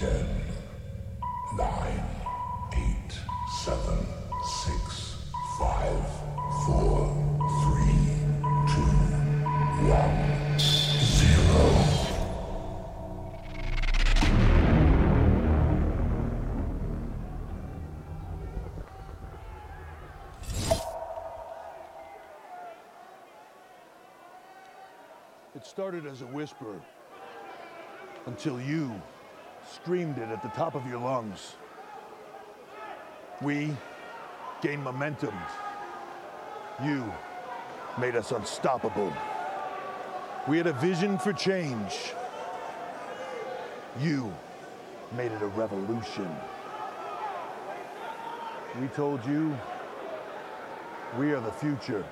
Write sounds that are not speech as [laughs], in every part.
Ten, nine, eight, seven, six, five, four, three, two, one, zero. It started as a whisper until you screamed it at the top of your lungs. We gained momentum. You made us unstoppable. We had a vision for change. You made it a revolution. We told you we are the future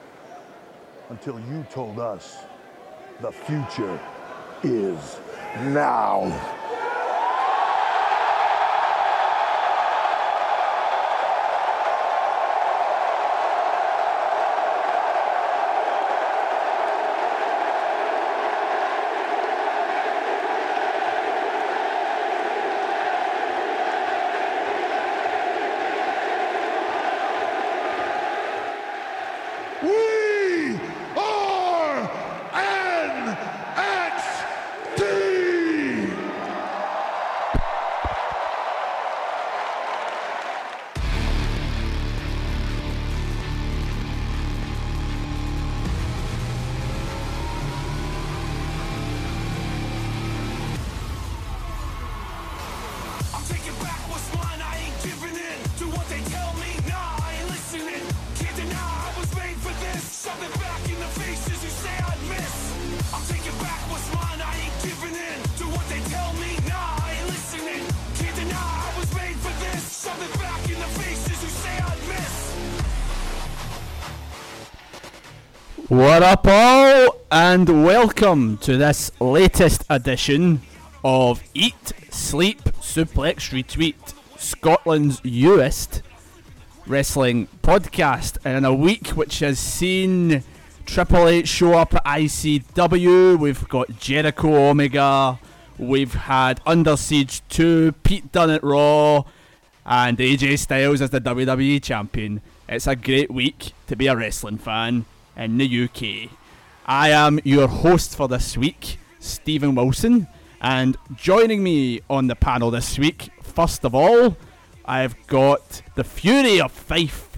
until you told us the future is now. And welcome to this latest edition of Eat, Sleep, Suplex, Retweet, Scotland's newest wrestling podcast. And in a week which has seen Triple H show up at ICW, we've got Jericho Omega, we've had Under Siege 2, Pete Dunne at Raw, and AJ Styles as the WWE champion. It's a great week to be a wrestling fan in the UK. I am your host for this week, Stephen Wilson, and joining me on the panel this week, first of all, I've got the Fury of Fife,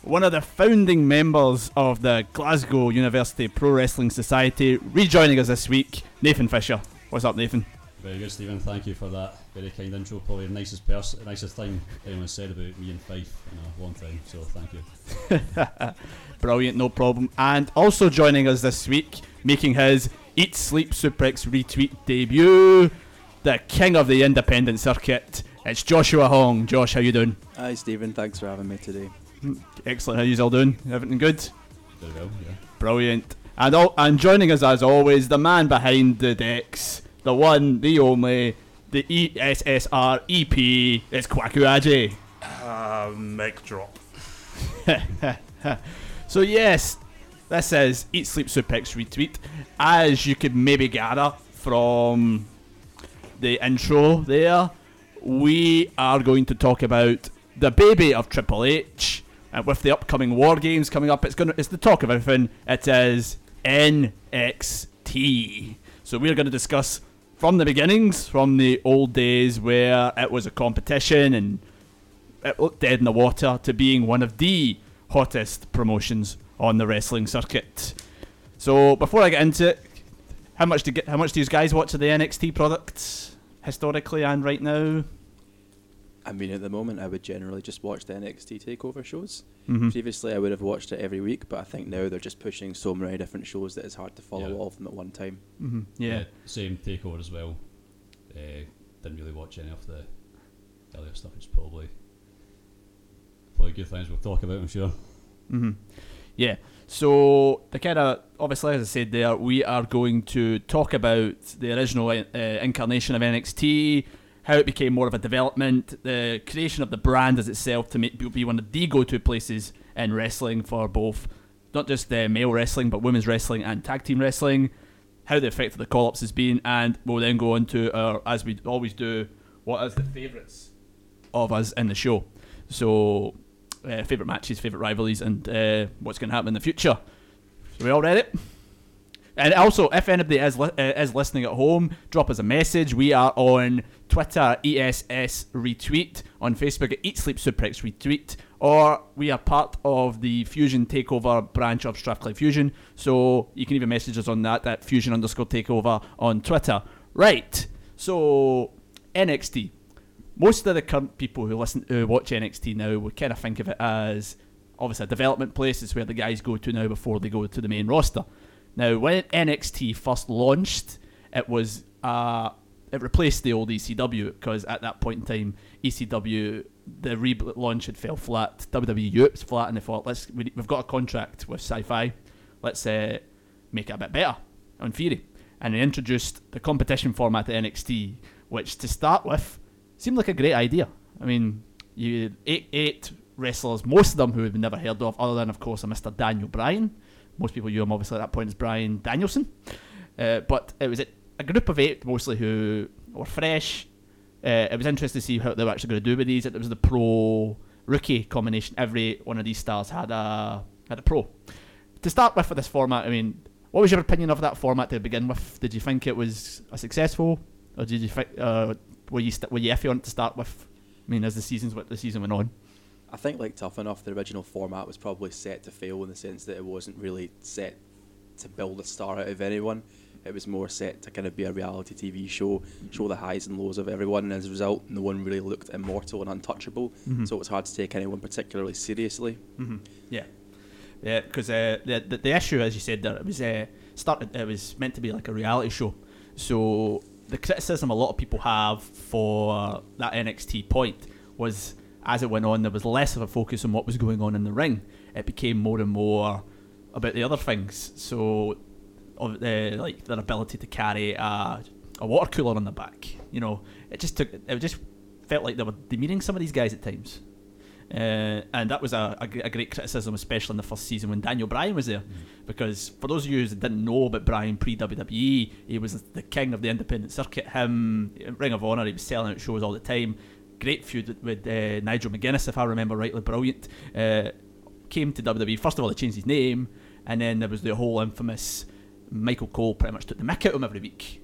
one of the founding members of the Glasgow University Pro Wrestling Society, rejoining us this week, Nathan Fisher. What's up, Nathan? Very good, Stephen. Thank you for that very kind intro. Probably the nicest person, nicest thing anyone said about me and Fife in a long time. So thank you. [laughs] Brilliant, no problem. And also joining us this week, making his Eat Sleep Suplex retweet debut, the king of the independent circuit. It's Joshua Hong. Josh, how you doing? Hi Stephen, thanks for having me today. Hmm, excellent. How you all doing? Everything good? Very well. Yeah. Brilliant. And all, and joining us as always, the man behind the decks, the one, the only, the ESSREP, It's Kwaku Aje. Uh, mic drop. [laughs] So yes, this is Eat Sleep Suplex retweet. As you could maybe gather from the intro there, we are going to talk about the baby of Triple H, and with the upcoming War Games coming up, it's gonna it's the talk of everything. It is NXT. So we're going to discuss from the beginnings, from the old days where it was a competition and it looked dead in the water to being one of the hottest promotions on the wrestling circuit. So before I get into it, how much do get how much do you guys watch of the NXT products historically and right now? I mean, at the moment, I would generally just watch the NXT Takeover shows. Mhm. Previously, I would have watched it every week, but I think now they're just pushing so many different shows that it's hard to follow Yeah. all of them at one time. Mm-hmm. Yeah. Same takeover as well. Uh, didn't really watch any of the earlier stuff. It's probably probably good things we'll talk about. I'm sure. hmm Yeah. So the kind of obviously, as I said there, we are going to talk about the original uh, incarnation of NXT, how it became more of a development, the creation of the brand as itself to make be one of the go-to places in wrestling for both, not just uh, male wrestling but women's wrestling and tag team wrestling. How the effect of the call-ups has been, and we'll then go into our, as we always do, what is the favourites of us in the show. So, uh, favourite matches, favourite rivalries, and uh, what's going to happen in the future. So we all ready? And also, if anybody is, li- uh, is listening at home, drop us a message. We are on Twitter, ESS Retweet, on Facebook at Eat Sleep Suplex Retweet, or we are part of the Fusion Takeover branch of Strathclyde Fusion. So you can even message us on that at Fusion underscore Takeover on Twitter. Right. So NXT. Most of the current people who listen, who watch NXT now, would kind of think of it as obviously a development place. It's where the guys go to now before they go to the main roster. Now, when NXT first launched, it was uh, it replaced the old ECW because at that point in time, ECW the relaunch had fell flat. WWE Europe's flat, and they thought, let's we, we've got a contract with Sci-Fi, let's uh, make it a bit better on Theory, and they introduced the competition format at NXT, which to start with seemed like a great idea. I mean, you eight eight wrestlers, most of them who been never heard of, other than of course a Mr. Daniel Bryan. Most people knew him obviously at that point as Bryan Danielson, uh, but it was a, group of eight mostly who were fresh. Uh, it was interesting to see how they were actually going to do with these. It was the pro rookie combination. Every one of these stars had a had a pro. To start with, for this format, I mean, what was your opinion of that format to begin with? Did you think it was a successful, or did you think uh, were you st- were you iffy on it to start with? I mean, as the seasons what the season went on. I think like Tough Enough, the original format was probably set to fail in the sense that it wasn't really set to build a star out of anyone. It was more set to kind of be a reality TV show, show the highs and lows of everyone, and as a result, no one really looked immortal and untouchable. So it was hard to take anyone particularly seriously. Yeah, yeah, because uh, the, the the issue, as you said, there it was uh, started. It was meant to be like a reality show. So the criticism a lot of people have for that NXT point was, as it went on, there was less of a focus on what was going on in the ring. It became more and more about the other things. So, of the like their ability to carry a, a water cooler on the back. You know, it just took. It just felt like they were demeaning some of these guys at times. Uh, and that was a, a, a great criticism, especially in the first season when Daniel Bryan was there. Because for those of you who didn't know about Bryan pre WWE, he was the king of the independent circuit. Him, Ring of Honor, he was selling out shows all the time. Great feud with- uh, Nigel McGuinness, if I remember rightly, brilliant. Uh, came to WWE. First of all, they changed his name, and then there was the whole infamous Michael Cole pretty much took the mick out of him every week.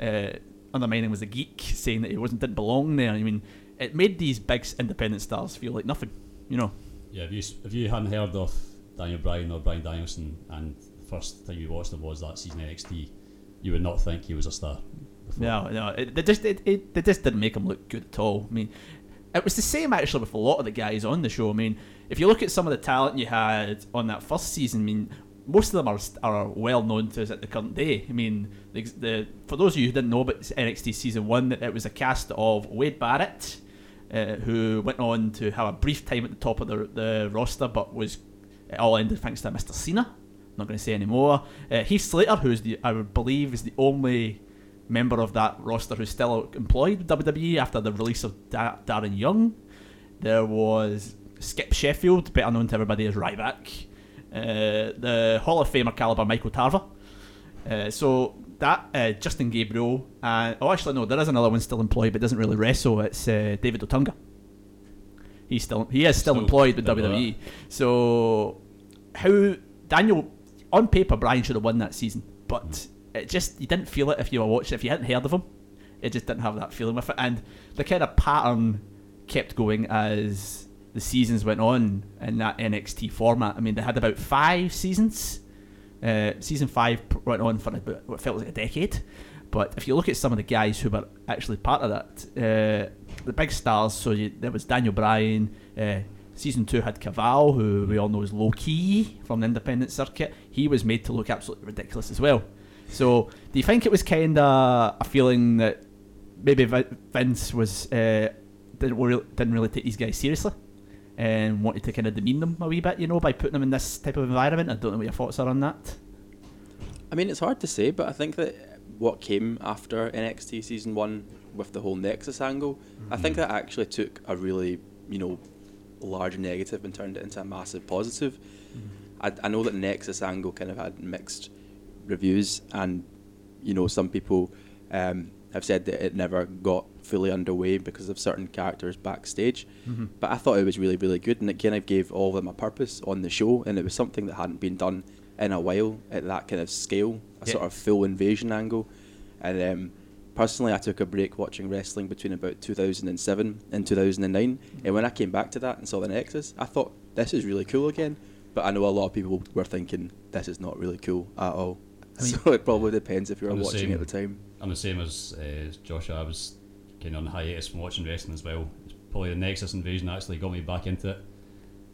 Uh, undermining was a geek, saying that he wasn't didn't belong there. I mean, it made these big independent stars feel like nothing. You know. Yeah, if you if you hadn't heard of Daniel Bryan or Bryan Danielson, and the first time you watched him was that season NXT, you would not think he was a star. No, no, it, they just it, it, they just didn't make him look good at all. I mean, it was the same actually with a lot of the guys on the show. I mean, if you look at some of the talent you had on that first season, I mean, most of them are are well known to us at the current day. I mean, the, the for those of you who didn't know about NXT season one, it was a cast of Wade Barrett, uh, who went on to have a brief time at the top of the the roster, but was it all ended thanks to Mr. Cena. I'm not going to say any more. Uh, Heath Slater, who's the I would believe is the only member of that roster who's still employed with WWE after the release of da- Darren Young. There was Skip Sheffield, better known to everybody as Ryback. Uh, the Hall of Famer caliber Michael Tarver. Uh, so that uh, Justin Gabriel, and oh, actually no, there is another one still employed, but doesn't really wrestle. It's uh, David Otunga. He's still he is still Still employed with WWE. So how Daniel on paper Brian should have won that season, but it just you didn't feel it if you were watching. If you hadn't heard of him, it just didn't have that feeling with it. And the kind of pattern kept going as the seasons went on in that NXT format. I mean, they had about five seasons. Uh, season five went on for about what felt like a decade. But if you look at some of the guys who were actually part of that, uh, the big stars. So you, there was Daniel Bryan. Uh, season two had Kaval, who we all know is Low Ki from the independent circuit. He was made to look absolutely ridiculous as well. So do you think it was kind of a feeling that maybe Vince was uh, didn't really, didn't really take these guys seriously? And wanted to kind of demean them a wee bit, you know, by putting them in this type of environment. I don't know what your thoughts are on that. I mean, it's hard to say, but I think that what came after NXT season one with the whole Nexus angle, I think that actually took a really, you know, large negative and turned it into a massive positive. I, I know that Nexus angle kind of had mixed reviews, and you know, some people um, have said that it never got fully underway because of certain characters backstage. But I thought it was really, really good, and it kind of gave all of them a purpose on the show, and it was something that hadn't been done in a while at that kind of scale, a Yeah. sort of full invasion angle. And um, personally, I took a break watching wrestling between about 2007 and 2009, and when I came back to that and saw the Nexus, I thought this is really cool again. But I know a lot of people were thinking this is not really cool at all. I mean- [laughs] so it probably depends if you were I'm watching same. at the time. I'm the same as uh, Josh. I was kind of on hiatus from watching wrestling as well. It's probably the Nexus invasion actually got me back into it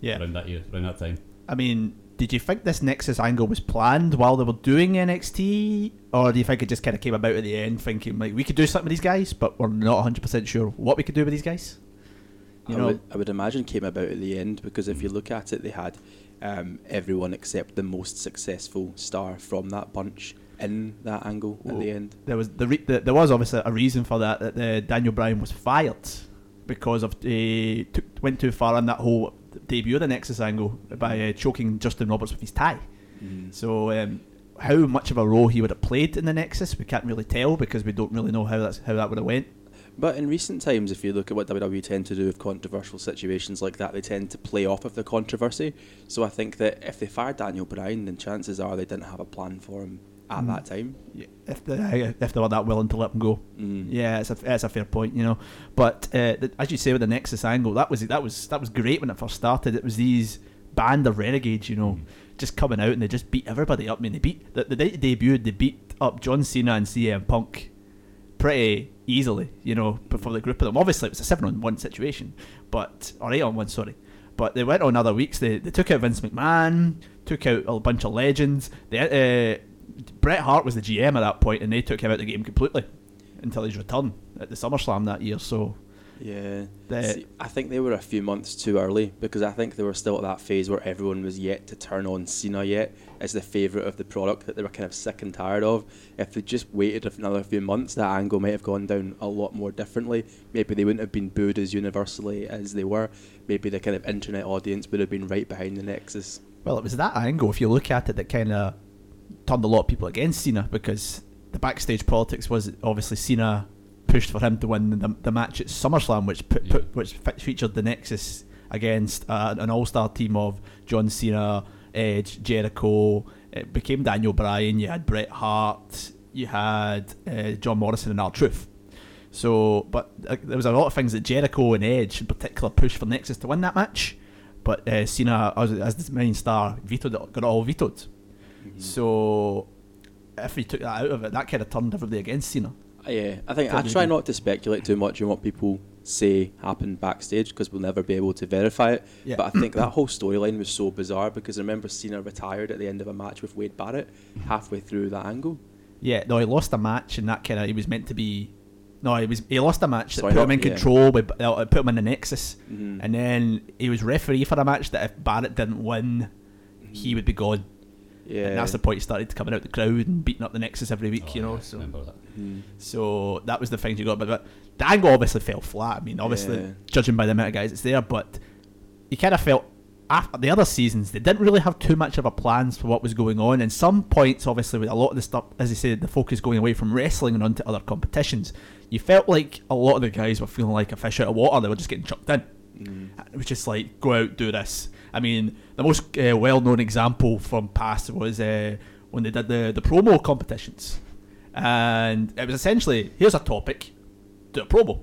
Yeah. around that year, around that time. I mean, did you think this Nexus angle was planned while they were doing NXT, or do you think it just kind of came about at the end, thinking like we could do something with these guys, but we're not 100 percent sure what we could do with these guys? You I, know, would, I would imagine came about at the end because if you look at it, they had um, everyone except the most successful star from that bunch in that angle at the end. there was the, re- the there was obviously a reason for that that uh, Daniel Bryan was fired because of uh, took, went too far on that whole debut of the Nexus angle by uh, choking Justin Roberts with his tie. So um, how much of a role he would have played in the Nexus, we can't really tell because we don't really know how that's how that would have went. But in recent times, if you look at what WWE tend to do with controversial situations like that, they tend to play off of the controversy. So I think that if they fired Daniel Bryan, then chances are they didn't have a plan for him at that time. Yeah, if they if they were that willing to let him go. Mm. Yeah, it's a it's a fair point, you know. But uh, the, as you say with the Nexus angle, that was that was that was great when it first started. It was these band of renegades, you know, just coming out and they just beat everybody up. I mean, they beat the, the day they debuted, they beat up John Cena and CM Punk pretty easily, you know, before the group of them. Obviously, it was a seven on one situation, but or eight on one, sorry. But they went on other weeks. They, they took out Vince McMahon, took out a bunch of legends. They, uh, Bret Hart was the GM at that point, and they took him out of the game completely until his return at the SummerSlam that year. So Yeah. See, I think they were a few months too early because I think they were still at that phase where everyone was yet to turn on Cena yet as the favourite of the product that they were kind of sick and tired of. If they just waited another few months, that angle might have gone down a lot more differently. Maybe they wouldn't have been booed as universally as they were. Maybe the kind of internet audience would have been right behind the Nexus. Well, it was that angle, if you look at it, that kind of turned a lot of people against Cena because the backstage politics was obviously Cena pushed for him to win the, the match at SummerSlam, which put, Yeah. put which fe- featured the Nexus against uh, an all-star team of John Cena, Edge, Jericho. It became Daniel Bryan. You had Bret Hart. You had uh, John Morrison and R Truth. So, but uh, there was a lot of things that Jericho and Edge in particular pushed for Nexus to win that match. But uh, Cena, as, as the main star, vetoed it, got it all vetoed. So, if he took that out of it, that kind of turned everybody against Cena. Yeah, I think I try not to speculate too much on what people say happened backstage because we'll never be able to verify it. Yeah. But I think that whole storyline was so bizarre because I remember Cena retired at the end of a match with Wade Barrett halfway through that angle. Yeah, no, he lost a match, and that kind of he was meant to be. No, he was he lost a match that Sorry, put him in yeah. control, with, uh, put him in the Nexus, Mhm. and then he was referee for a match that if Barrett didn't win, he would be gone. Yeah, And that's the point he started coming out the crowd and beating up the Nexus every week, Oh, you know. yeah, So, remember that. Mhm. so that was the things you got. But, but the angle obviously fell flat. I mean, obviously, Yeah. judging by the amount of guys it's there, but you kind of felt after the other seasons they didn't really have too much of a plans for what was going on. And some points, obviously, with a lot of the stuff, as I said, the focus going away from wrestling and onto other competitions, you felt like a lot of the guys were feeling like a fish out of water. They were just getting chucked in. It was just like go out, do this. I mean, the most uh, well-known example from past was uh, when they did the the promo competitions, and it was essentially here's a topic, do a promo.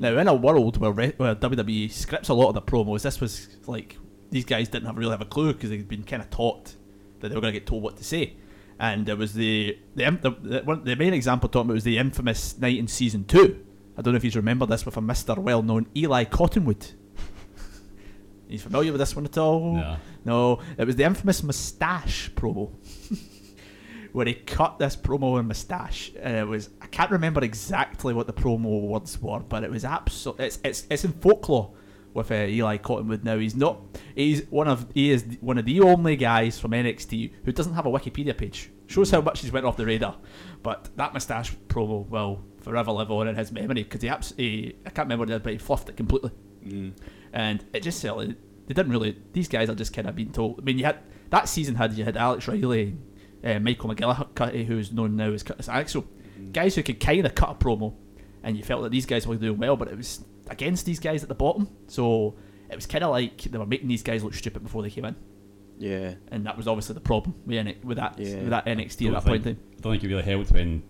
Now, in a world where, re- where WWE scripts a lot of the promos, this was like these guys didn't have really have a clue because they'd been kind of taught that they were going to get told what to say. And there was the the, the, the, the main example talking about was the infamous night in season two. I don't know if you remember this with a Mister well-known Eli Cottonwood. Are you familiar with this one at all? No. No, it was the infamous moustache promo. [laughs] Where he cut this promo and moustache, and it was I can't remember exactly what the promo words were, but it was absolutely it's it's it's in folklore with uh, Eli Cottonwood. Now he's not he's one of he is one of the only guys from NXT who doesn't have a Wikipedia page. Shows how much he's went off the radar. But that moustache promo will forever live on in his memory because he, abs- he I can't remember what it but he fluffed it completely Mm. And it just felt like they didn't really. These guys are just kind of being told. I mean, you had that season had you had Alex Riley, uh, Michael McGillicutty, who's known now as Curtis Axel. guys who could kind of cut a promo, and you felt that these guys were doing well, but it was against these guys at the bottom. So it was kind of like they were making these guys look stupid before they came in, Yeah. and that was obviously the problem with, N- with that Yeah. with that NXT at that point think- time. I don't think it really helped when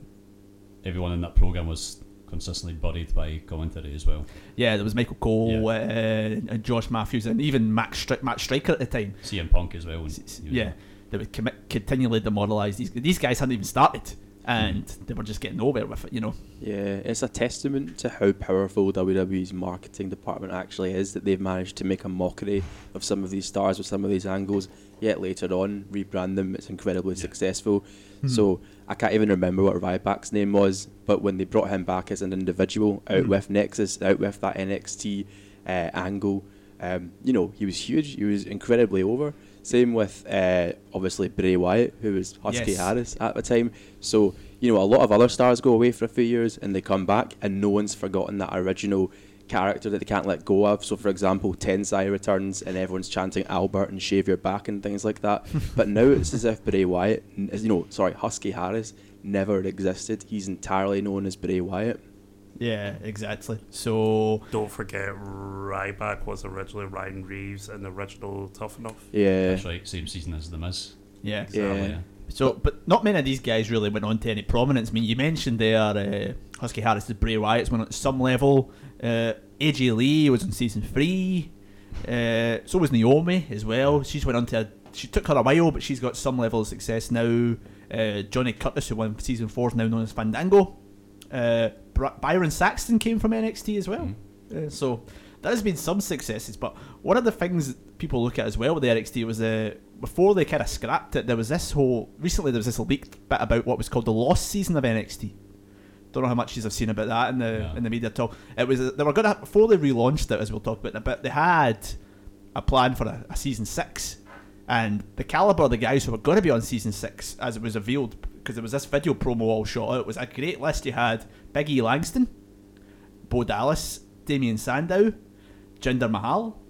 everyone in that program was consistently buried by commentary as well. Yeah, there was Michael Cole uh, and Josh Matthews, and even Max Stri- Matt Striker at the time. CM Punk as well. when S- s- yeah, they would commit, continually demoralise these. These guys hadn't even started, and they were just getting nowhere with it. You know. Yeah, it's a testament to how powerful WWE's marketing department actually is that they've managed to make a mockery of some of these stars with some of these angles, yet later on rebrand them. It's incredibly successful. So I can't even remember what Ryback's name was, but when they brought him back as an individual out with Nexus, out with that NXT uh, angle, um, you know, he was huge. He was incredibly over. Same with uh, obviously Bray Wyatt, who was Husky Yes. Harris at the time. So, you know, a lot of other stars go away for a few years and they come back and no one's forgotten that original character that they can't let go of. So, for example, Tensai returns and everyone's chanting Albert and shave your back and things like that. [laughs] but now it's as if Bray Wyatt, n- you know, sorry, Husky Harris never existed. He's entirely known as Bray Wyatt. Yeah, exactly. So Don't forget, Ryback was originally Ryan Reeves in the original Tough Enough. Yeah. That's right, same season as The Miz. yeah, Yeah. yeah. So, but not many of these guys really went on to any prominence. I mean, you mentioned there uh, Husky Harris, the Bray Wyatt's went on some level. Uh, AJ Lee was in season three. Uh, so was Naomi as well. She's went on to. A, she took her a while, but she's got some level of success now. Uh, Johnny Curtis, who won season four, is now known as Fandango. Uh, Byron Saxton came from NXT as well. Uh, so there has been some successes, but one of the things that people look at as well with the NXT was uh, before they kind of scrapped it, there was this whole recently there was this leaked bit about what was called the lost season of NXT. Don't know how much you've seen about that in the Yeah. in the media at all. It was they were gonna before they relaunched it, as we'll talk about in a bit. They had a plan for a, a season six, and the caliber of the guys who were going to be on season six, as it was revealed, because it was this video promo all shot out, was a great list. You had Big E Langston, Bo Dallas, Damien Sandow, Jinder Mahal,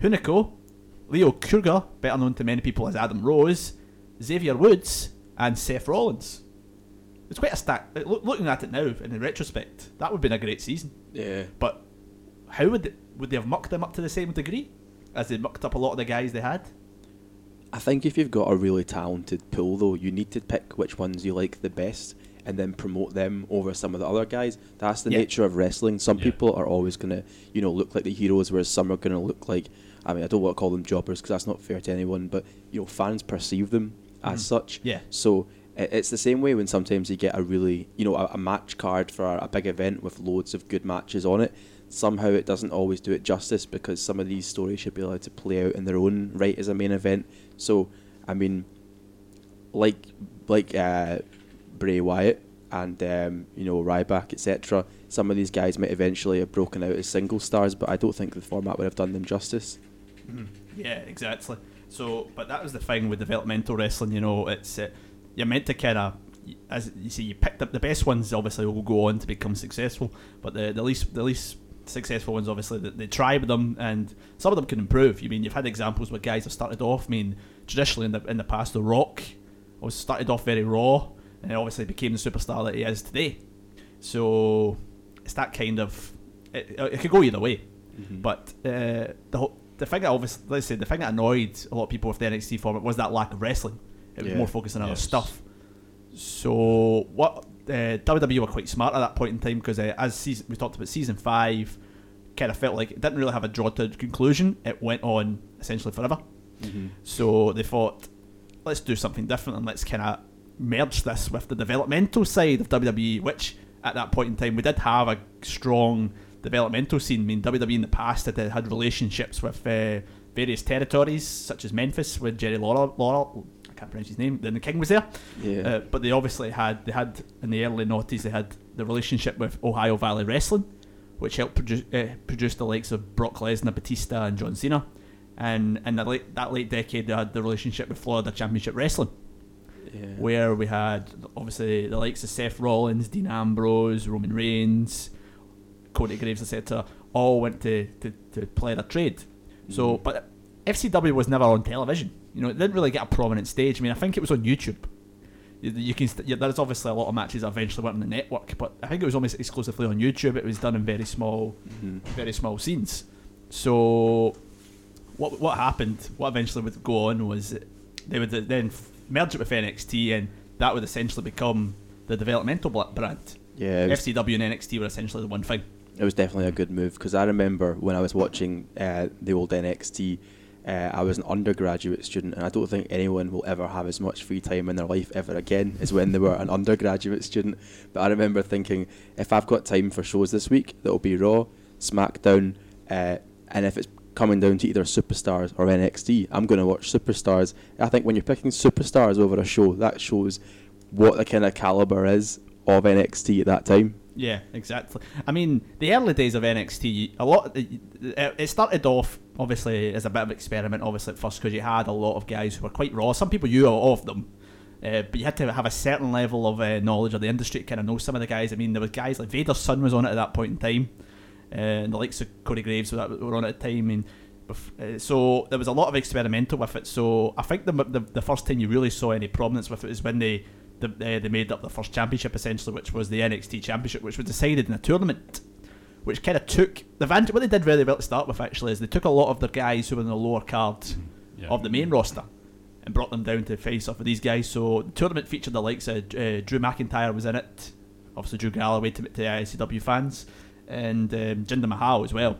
Hunico, Leo Kruger, better known to many people as Adam Rose, Xavier Woods, and Seth Rollins. It's quite a stack. Looking at it now, in retrospect, that would have been a great season. Yeah. But how would they, would they have mucked them up to the same degree as they mucked up a lot of the guys they had? I think if you've got a really talented pool, though, you need to pick which ones you like the best and then promote them over some of the other guys. That's the Yeah. nature of wrestling. Some Yeah. people are always going to, you know, look like the heroes, whereas some are going to look like, I mean, I don't want to call them jobbers because that's not fair to anyone, but, you know, fans perceive them as such. Mm-hmm. Yeah. So it's the same way when sometimes you get a really, you know, a, a match card for a, a big event with loads of good matches on it. Somehow it doesn't always do it justice because some of these stories should be allowed to play out in their own right as a main event. So, I mean, like like uh, Bray Wyatt and um, you know Ryback, etc. Some of these guys might eventually have broken out as single stars, but I don't think the format would have done them justice. Yeah, exactly. So, but that was the thing with developmental wrestling. You know, it's uh, you're meant to kind of, as you see, you picked up the best ones. Obviously, will go on to become successful, but the the least the least successful ones, obviously, they, they try with them, and some of them can improve. You mean you've had examples where guys have started off. I mean, traditionally in the in the past, The Rock was started off very raw, and obviously became the superstar that he is today. So it's that kind of it, it could go either way. But uh, the whole, the thing that obviously, let's say, the thing that annoyed a lot of people with the NXT format was that lack of wrestling. It was Yeah. more focused on other Yes. stuff. So what uh, WWE were quite smart at that point in time because uh, as season, we talked about season five, kind of felt like it didn't really have a draw to conclusion. It went on essentially forever. So they thought, let's do something different and let's kind of merge this with the developmental side of WWE, which at that point in time we did have a strong developmental scene. I mean, WWE in the past had had relationships with uh, various territories, such as Memphis with Jerry Lawler, Laurel I can't pronounce his name. Then the King was there. Yeah. Uh, but they obviously had they had in the early noughties they had the relationship with Ohio Valley Wrestling, which helped produce uh, produce the likes of Brock Lesnar, Batista, and John Cena. And in the late, that late decade, they had the relationship with Florida Championship Wrestling, yeah. where we had obviously the likes of Seth Rollins, Dean Ambrose, Roman Reigns, Cody Graves, etc. All went to, to, to play their trade. So, but FCW was never on television. You know, it didn't really get a prominent stage. I mean, I think it was on YouTube. You, you can st- yeah, there's obviously a lot of matches that eventually went on the network, but I think it was almost exclusively on YouTube. It was done in very small, very small scenes. So what what happened? What eventually would go on was they would then f- merge it with NXT, and that would essentially become the developmental brand. Yeah, was, FCW and NXT were essentially the one thing. it was definitely a good move because I remember when I was watching uh, the old NXT, uh, I was an undergraduate student, and I don't think anyone will ever have as much free time in their life ever again as when they were an undergraduate student. But I remember thinking, if I've got time for shows this week, that'll be Raw, SmackDown, uh, and if it's coming down to either Superstars or NXT, I'm going to watch Superstars. I think when you're picking Superstars over a show, that shows what the kind of caliber is of NXT at that time. Yeah, exactly. I mean, the early days of NXT, a lot. It it started off obviously as a bit of experiment, obviously at first because you had a lot of guys who were quite raw. Some people you all of them, uh, but you had to have a certain level of uh, knowledge of the industry to kind of know some of the guys. I mean, there was guys like Vader's son was on it at that point in time, uh, and the likes of Corey Graves were on it at the time. Uh, so there was a lot of experimental with it. So I think the, the the first time you really saw any prominence with it was when they the, uh, they made up the first championship essentially, which was the NXT championship, which was decided in a tournament, which kind of took the advantage. What they did really well to start with actually is they took a lot of their guys who were in the lower card Yeah. of the main roster and brought them down to face off with these guys. So the tournament featured the likes of uh, Drew McIntyre was in it, obviously Drew Galloway to, to ICW fans, and um, Jinder Mahal as well.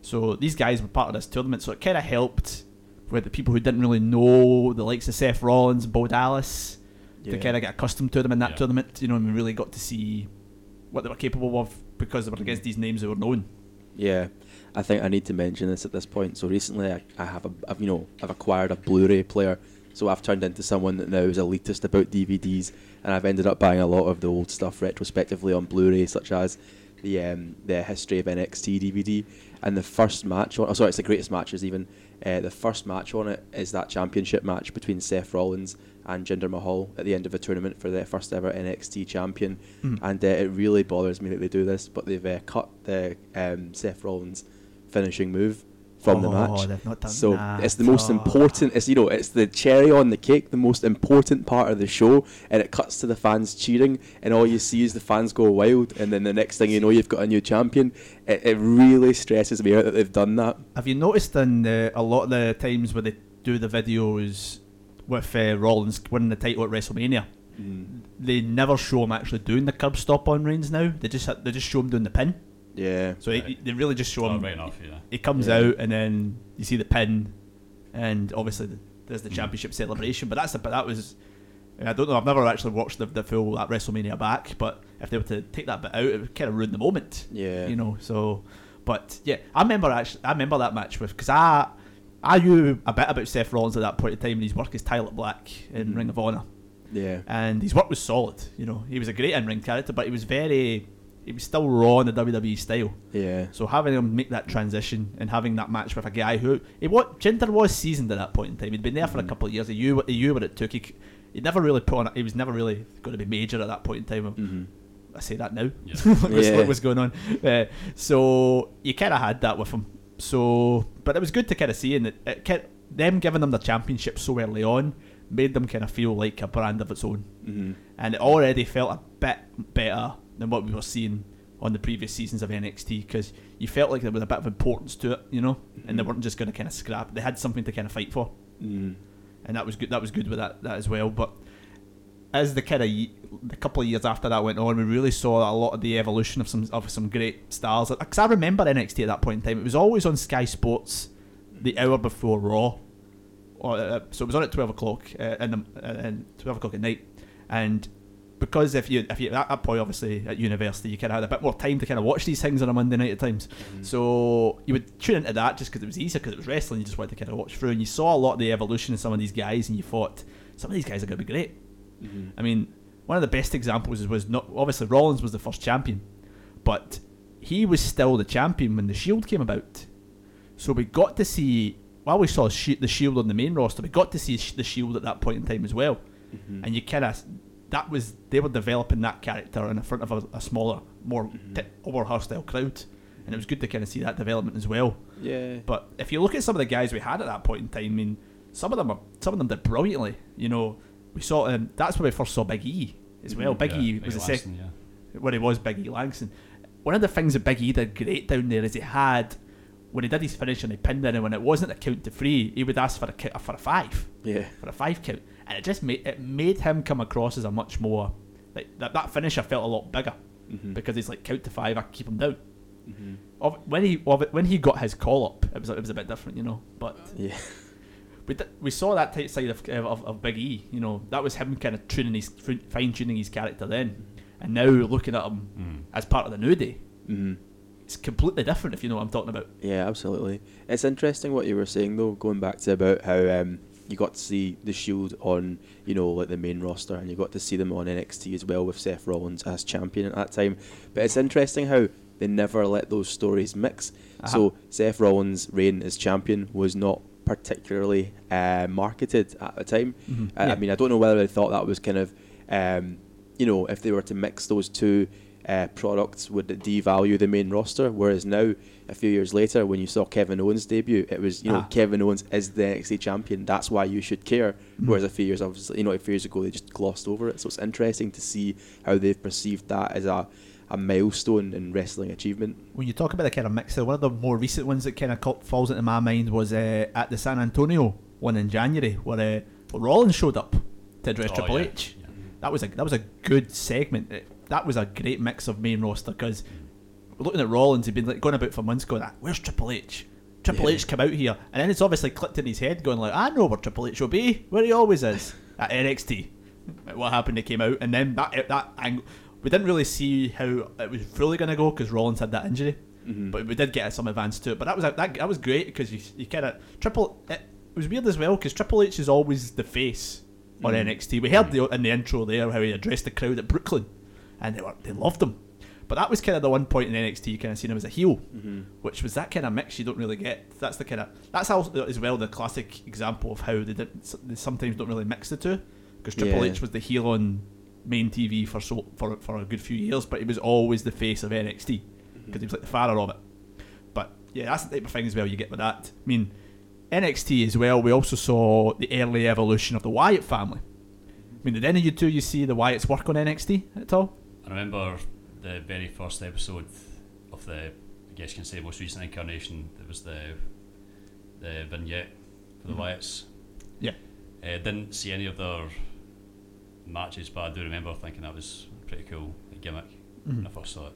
So these guys were part of this tournament, so it kind of helped with the people who didn't really know the likes of Seth Rollins, Bo Dallas, to kind of get accustomed to them in that Yeah. tournament. You know, and we really got to see what they were capable of because they were against these names that were known. Yeah, I think I need to mention this at this point. So recently, I, I have a, I've, you know, I've acquired a Blu-ray player. So I've turned into someone that now is elitist about DVDs, and I've ended up buying a lot of the old stuff retrospectively on Blu-ray, such as the um, the history of NXT DVD. And the first match on, oh sorry, it's the greatest matches even. Uh, the first match on it is that championship match between Seth Rollins and Jinder Mahal at the end of a tournament for their first ever NXT champion. And uh, it really bothers me that they do this, but they've uh, cut the um, Seth Rollins finishing move from the Oh, match. they've not done so that. it's the most Oh. important. It's you know, it's the cherry on the cake, the most important part of the show, and it cuts to the fans cheering, and all you see is the fans go wild, and then the next thing you know, you've got a new champion. It, it really stresses me out that they've done that. Have you noticed in the, a lot of the times where they do the videos with uh, Rollins winning the title at WrestleMania, they never show him actually doing the curb stomp on Reigns now. They just they just show him doing the pin. Yeah, So he- they really just show Oh, him. right enough, yeah. He comes Yeah. out and then you see the pin, and obviously there's the championship celebration. But that's a, but that was. I don't know. I've never actually watched the, the full that WrestleMania back, but if they were to take that bit out, it would kind of ruin the moment. Yeah. You know. So, but yeah, I remember actually. I remember that match with because I I knew a bit about Seth Rollins at that point in time, and his work as Tyler Black in Ring of Honor yeah, and his work was solid. You know, he was a great in-ring character, but he was very, he was still raw in the WWE style. yeah, So having him make that transition and having that match with a guy who, he what Jinder was seasoned at that point in time. He'd been there for a couple of years. He knew, what- he knew what it took. He, he never really put on. He was never really going to be major at that point in time. hmm I say that now. Yeah. [laughs] what, was, Yeah. going on? Uh, so you kind of had that with him. So, but it was good to kind of see, and it, it kept, them giving them the championship so early on made them kind of feel like a brand of its own, hmm and it already felt a bit better than what we were seeing on the previous seasons of NXT because you felt like there was a bit of importance to it, you know, and they weren't just going to kind of scrap. They had something to kind of fight for mm and that was good. That was good with that, that as well. But as the kind of the couple of years after that went on, we really saw a lot of the evolution of some of some great stars. Because I remember NXT at that point in time, it was always on Sky Sports the hour before Raw, or, uh, so it was on at twelve o'clock uh, in the uh, in twelve o'clock at night, and because if you if you at that point obviously at university you kind of had a bit more time to kind of watch these things on a Monday night at times, so you would tune into that just because it was easier because it was wrestling. You just wanted to kind of watch through, and you saw a lot of the evolution of some of these guys, and you thought some of these guys are going to be great. I mean, one of the best examples was not obviously Rollins was the first champion, but he was still the champion when the Shield came about. So we got to see while we saw the Shield on the main roster, we got to see the Shield at that point in time as well, mm-hmm. and you kind of that was they were developing that character in front of a, a smaller, more mm-hmm. t- over hostile crowd, and it was good to kind of see that development as well. yeah, But if you look at some of the guys we had at that point in time, I mean, some of them are some of them did brilliantly. You know, we saw um, that's where we first saw Big E as well. Big Yeah, E was the Langston, second Yeah. where he was Big E Langston. One of the things that Big E did great down there is he had when he did his finish and he pinned in, and when it wasn't a count to three, he would ask for a for a five, Yeah. for a five count, and it just made it made him come across as a much more like that. That finisher felt a lot bigger Mm-hmm. because he's like count to five, I keep him down. Of, when he of when he got his call up, it was it was a bit different, you know. But Yeah. [laughs] we did, we saw that type side of, of of Big E. You know, that was him kind of tuning his fine tuning his character then, and now looking at him as part of the New Day, hmm it's completely different. If you know what I'm talking about. Yeah, absolutely. It's interesting what you were saying though, going back to about how um, you got to see the Shield on, you know, like the main roster, and you got to see them on NXT as well with Seth Rollins as champion at that time. But it's interesting how they never let those stories mix. So Seth Rollins' reign as champion was not particularly uh, marketed at the time. I, I Yeah. mean, I don't know whether they thought that was kind of, um, you know, if they were to mix those two uh, products, would it devalue the main roster? Whereas now, a few years later, when you saw Kevin Owens debut, it was you know Ah. Kevin Owens is the NXT champion. That's why you should care. Whereas a few years, obviously, you know, a few years ago they just glossed over it. So it's interesting to see how they've perceived that as a a milestone in wrestling achievement. When you talk about the kind of mixer, one of the more recent ones that kind of falls into my mind was uh, at the San Antonio one in January, where uh, Rollins showed up to address Oh, Triple yeah, H. yeah. That was a that was a good segment. It- that was a great mix of main roster because looking at Rollins, he'd been like going about for months going, "Ah, "Where's Triple H?" Triple Yeah. H come out here, and then it's obviously clicked in his head, going like, "I know where Triple H will be, where he always is at NXT." What happened? He came out, and then that that angle, we didn't really see how it was fully going to go because Rollins had that injury, mm-hmm. but we did get some advance to it. But that was that that was great because you you kind of Triple. It, it was weird as well because Triple H is always the face on mm-hmm. NXT. We heard the, in the intro there how he addressed the crowd at Brooklyn, and they were they loved him. But that was kind of the one point in NXT you kind of seen him as a heel, mm-hmm. which was that kind of mix you don't really get. That's the kind of that's how as well the classic example of how they did they sometimes don't really mix the two because Triple Yeah. H was the heel on main TV for so for for a good few years, but he was always the face of NXT because he was like the father of it. But yeah, that's the type of thing as well you get with that. I mean, NXT as well. We also saw the early evolution of the Wyatt family. I mean, did any of you two you see the Wyatts work on NXT at all? I remember the very first episode of the, I guess you can say, most recent incarnation. There was the the vignette for the Wyatts. Yeah. Uh, didn't see any of their matches, but I do remember thinking that was a pretty cool gimmick mm-hmm. when I first saw it.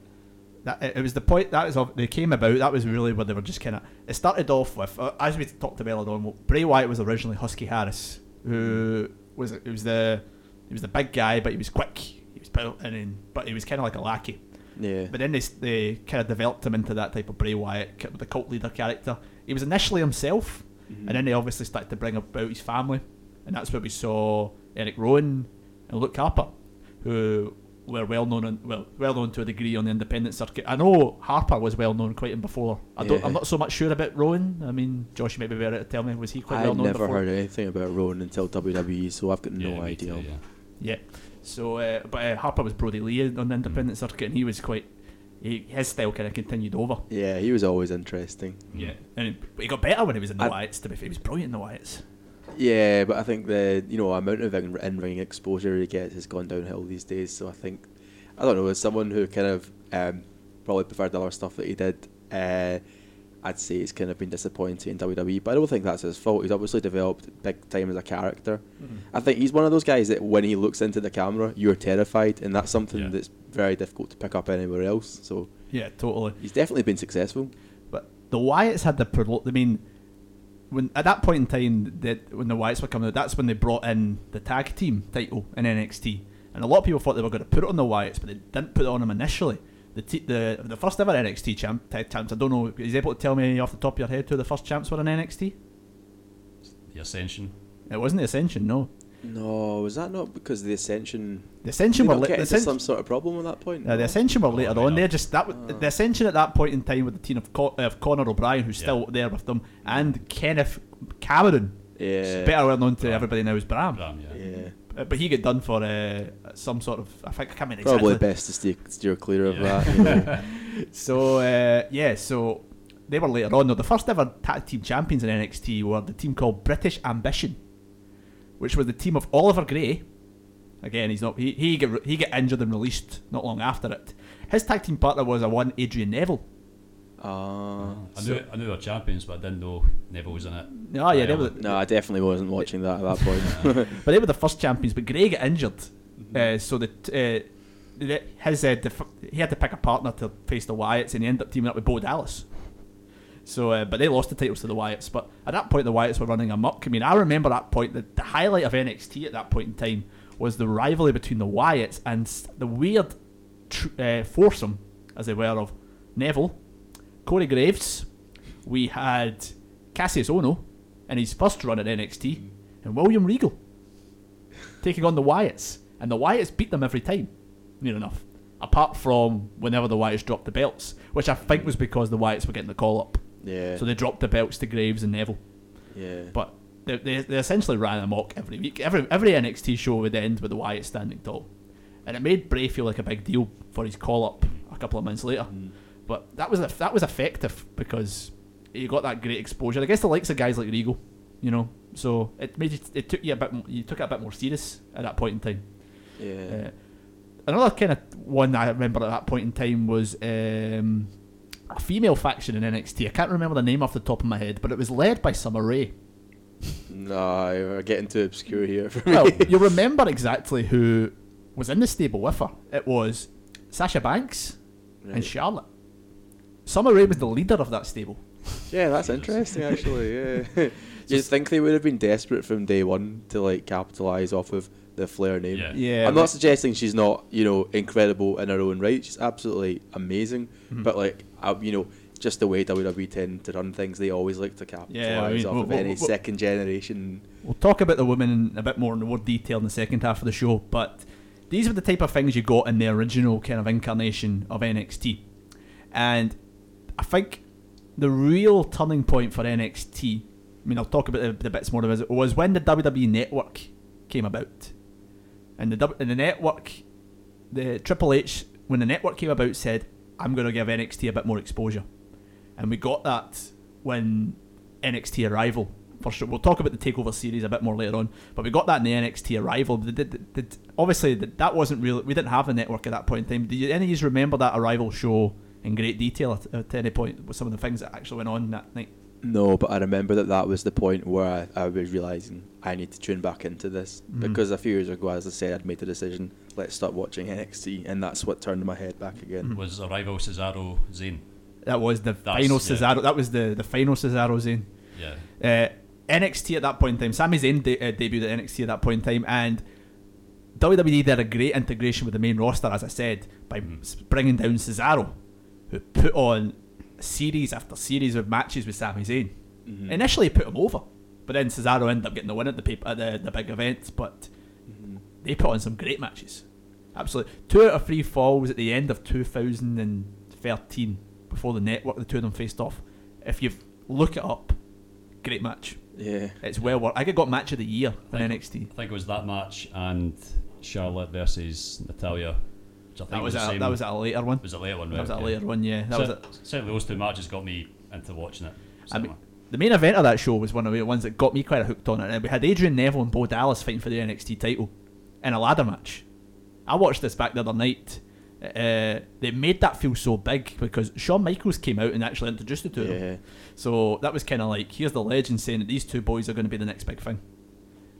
That it was the point that was of, they came about. That was really where they were just kind of. It started off with, uh, as we talked about earlier on. Bray Wyatt was originally Husky Harris, who mm-hmm. was it was the he was the big guy, but he was quick. He was built, and then, but he was kind of like a lackey. Yeah. But then they, they kind of developed him into that type of Bray Wyatt, the cult leader character. He was initially himself, mm-hmm. and then they obviously started to bring about his family, and that's where we saw Eric Rowan and Luke Harper, who were well known, on, well well known to a degree on the independent circuit. I know Harper was well known quite in before. I don't. Yeah. I'm not so much sure about Rowan. I mean, Josh, you may be better to tell me. Was he quite I well known before? I've never before? heard anything about Rowan until WWE, so I've got no Yeah, idea. too, yeah. Yeah. So, uh, but uh, Harper was Brodie Lee on the independent circuit, and he was quite. He, his style kind of continued over. Yeah, he was always interesting. Yeah, and but he got better when he was in the I- Wyatts. To be fair, he was brilliant in the Wyatts. Yeah, but I think the you know amount of in- in-ring exposure he gets has gone downhill these days. So I think I don't know as someone who kind of um, probably preferred the other stuff that he did. Uh, I'd say he's kind of been disappointing in WWE, but I don't think that's his fault. He's obviously developed big time as a character. I think he's one of those guys that when he looks into the camera, you're terrified, and that's something Yeah. that's very difficult to pick up anywhere else. So Yeah, totally. he's definitely been successful. But the Wyatts had the pro- I mean, when at that point in time, that when the Wyatts were coming out, that's when they brought in the tag team title in NXT, and a lot of people thought they were going to put it on the Wyatts, but they didn't put it on them initially. The t- the the first ever NXT champ tag champs. I don't know. Is able to tell me off the top of your head who the first champs were in NXT? The Ascension. It wasn't the Ascension, no. No, was that not because the Ascension? The Ascension Did were not la- get the into Ascension, some sort of problem at that point? Uh, the Ascension were later Oh, on. They're just that. w The Ascension at that point in time with the team of, Co- of Conor O'Brien, who's Yeah. still there with them, and Kenneth Cameron, yeah, better well known to Bram. everybody now as Bram. Bram, yeah. yeah. Uh, but he got done for uh, some sort of. I think I can't remember Probably exactly. best to steer, steer clear of Yeah. that. You know. [laughs] So uh, yeah, so they were later on. No, the first ever tag team champions in NXT were the team called British Ambition, which was the team of Oliver Grey, Again, he's not. He he get he get injured and released not long after it. His tag team partner was a one Adrian Neville. Uh, I knew I knew they were champions, but I didn't know Neville was in it. Oh yeah, they Uh, no, I definitely wasn't watching that at that [laughs] point. but they were the first champions. But Grey got injured, uh, so that uh, his uh, def- he had to pick a partner to face the Wyatts, and he ended up teaming up with Bo Dallas. So, uh, but they lost the titles to the Wyatts. But at that point, the Wyatts were running amok. I mean, I remember that point. The, the highlight of NXT at that point in time was the rivalry between the Wyatts and the weird tr- uh, foursome, as they were, of Neville, Corey Graves. We had Kassius Ohno in his first run at NXT, and William Regal taking on the Wyatts, and the Wyatts beat them every time, near enough. Apart from whenever the Wyatts dropped the belts, which I think was because the Wyatts were getting the call up, yeah, so they dropped the belts to Graves and Neville. yeah. But they, they, they essentially ran amok every week. Every every NXT show would end with the Wyatt standing tall, and it made Bray feel like a big deal for his call up a couple of months later. But that was that was effective because you got that great exposure. I guess the likes of guys like Regal, you know. So it made you, it took you a bit you took it a bit more serious at that point in time. yeah. Uh, another kind of one I remember at that point in time was um, a female faction in NXT. I can't remember the name off the top of my head, but it was led by Summer Rae. no, we're getting too obscure here. Well, you remember exactly who was in the stable with her. It was Sasha Banks and Charlotte. Summer Rae was the leader of that stable. Yeah, that's interesting actually. Yeah, [laughs] you'd think they would have been desperate from day one to like capitalize off of the Flair name. Yeah. Yeah, I'm not suggesting she's not, you know, incredible in her own right. She's absolutely amazing. Mm-hmm. But like, I, you know, just the way WWE tend to run things, they always like to capitalize Yeah, I mean, off well, of well, any well- second generation. We'll talk about the women in a bit more in more detail in the second half of the show, but these were the type of things you got in the original kind of incarnation of NXT. And I think the real turning point for NXT, I mean, I'll talk about the, the bits more of it, was when the WWE Network came about. And the, and the network, the Triple H, when the network came about, said, I'm going to give NXT a bit more exposure. And we got that when NXT Arrival. For sure, we'll talk about the Takeover series a bit more later on, but we got that in the NXT Arrival. Did, did, did, obviously, that that wasn't real. We didn't have a network at that point in time. Do you, any of you remember that Arrival show in great detail at, at any point with some of the things that actually went on that night? No, but I remember that that was the point where I, I was realizing I need to tune back into this Mm-hmm. because a few years ago, as I said, I'd made the decision let's start watching NXT, and that's what turned my head back again. Was Arrival Cesaro Zayn? That was the That's- final yeah. Cesaro. That was the the final Cesaro Zayn. Yeah. Uh, NXT at that point in time, Sami Zayn de- uh, debuted at NXT at that point in time, and WWE did a great integration with the main roster, as I said, by s- bringing down Cesaro, who put on series after series of matches with Sami Zayn. Mm-hmm. Initially, he put him over, but then Cesaro ended up getting the win at the paper, at the, the big event. But mm-hmm. they put on some great matches. Absolutely, two out of three falls at the end of 2013 before the network. The two of them faced off. If you look it up, great match. Yeah, It's well worth. I think got match of the year in NXT. I think it was that match and Charlotte versus Natalya. Which I That was the a, that was a later one. was a later one. That was right, a okay. later one. Yeah, that was. A, Certainly, those two matches got me into watching it. I mean, the main event of that show was one of the ones that got me quite hooked on it. And we had Adrian Neville and Bo Dallas fighting for the NXT title in a ladder match. I watched this back the other night. Uh, they made that feel so big because Shawn Michaels came out and actually introduced the two of them. So that was kind of like, here's the legend saying that these two boys are going to be the next big thing.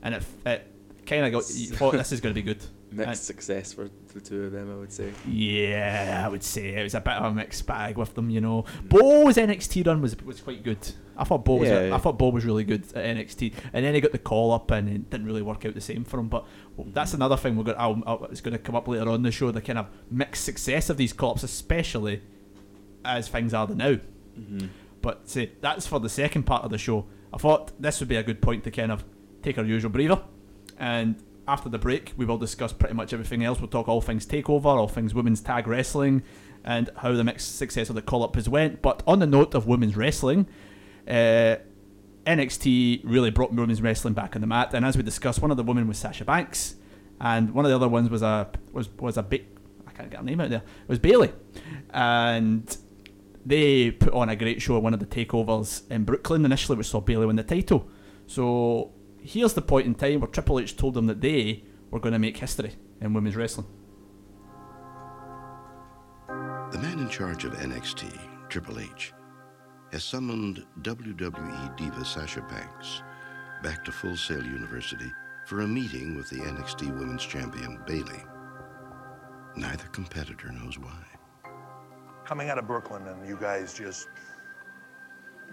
And it, it kind of got, you thought this is going to be good. Mixed success for the two of them, I would say. yeah, I would say it was a bit of a mixed bag with them. You know, Bo's NXT run was was quite good. I thought Bo was Yeah, yeah. I thought Bo was really good at NXT, and then he got the call up, and it didn't really work out the same for him. But well, that's another thing we're going. I'll, I'll, it's going to come up later on in the show. The kind of mixed success of these call especially as things are the now. Mm-hmm. But say that's for the second part of the show. I thought this would be a good point to kind of take our usual breather, and after the break, we will discuss pretty much everything else. We'll talk all things takeover, all things women's tag wrestling, and how the mixed success of the call up has went. But on the note of women's wrestling, uh, NXT really brought women's wrestling back on the mat. And as we discussed, one of the women was Sasha Banks, and one of the other ones was a was was a bit I can't get her name out there. It was Bayley, and they put on a great show at one of the takeovers in Brooklyn. Initially, we saw Bayley win the title. So here's the point in time where Triple H told them that they we're going to make history in women's wrestling. The man in charge of NXT, Triple H, has summoned WWE diva Sasha Banks back to Full Sail University for a meeting with the NXT Women's Champion Bayley. Neither competitor knows why. Coming out of Brooklyn, and you guys just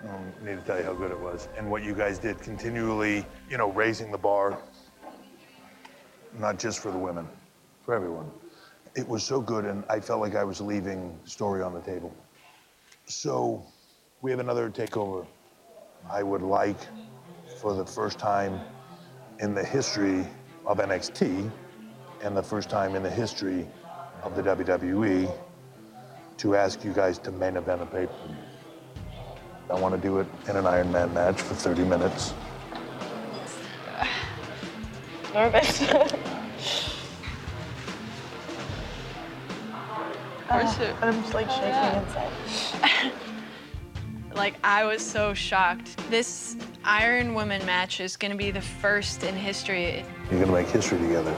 Um, I don't need to tell you how good it was, and what you guys did continually, you know, raising the bar, not just for the women, for everyone. It was so good, and I felt like I was leaving story on the table. So, we have another takeover. I would like, for the first time in the history of NXT, and the first time in the history of the WWE, to ask you guys to main event a pay per view. I want to do it in an Iron Man match for 30 minutes. [sighs] Nervous. [laughs] Uh, I'm just like shaking inside. [laughs] Like I was so shocked. This Iron Woman match is gonna be the first in history. You're going to make history together.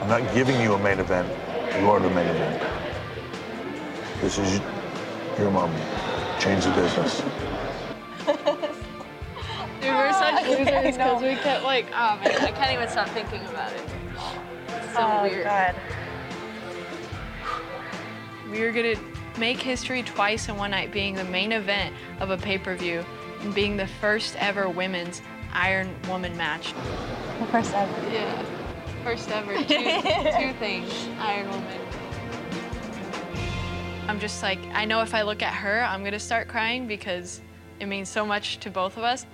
I'm not giving you a main event. You are the main event. This is your mom. changed the business. [laughs] We were such losers because we kept like, oh man, I can't even stop thinking about it. It's so oh weird. God. We were gonna make history twice in one night, being the main event of a pay-per-view and being the first ever women's Iron Woman match. The first ever. Yeah. First ever. Two, [laughs] two things. Iron Woman. I'm just like, I know if I look at her, I'm gonna start crying because it means so much to both of us.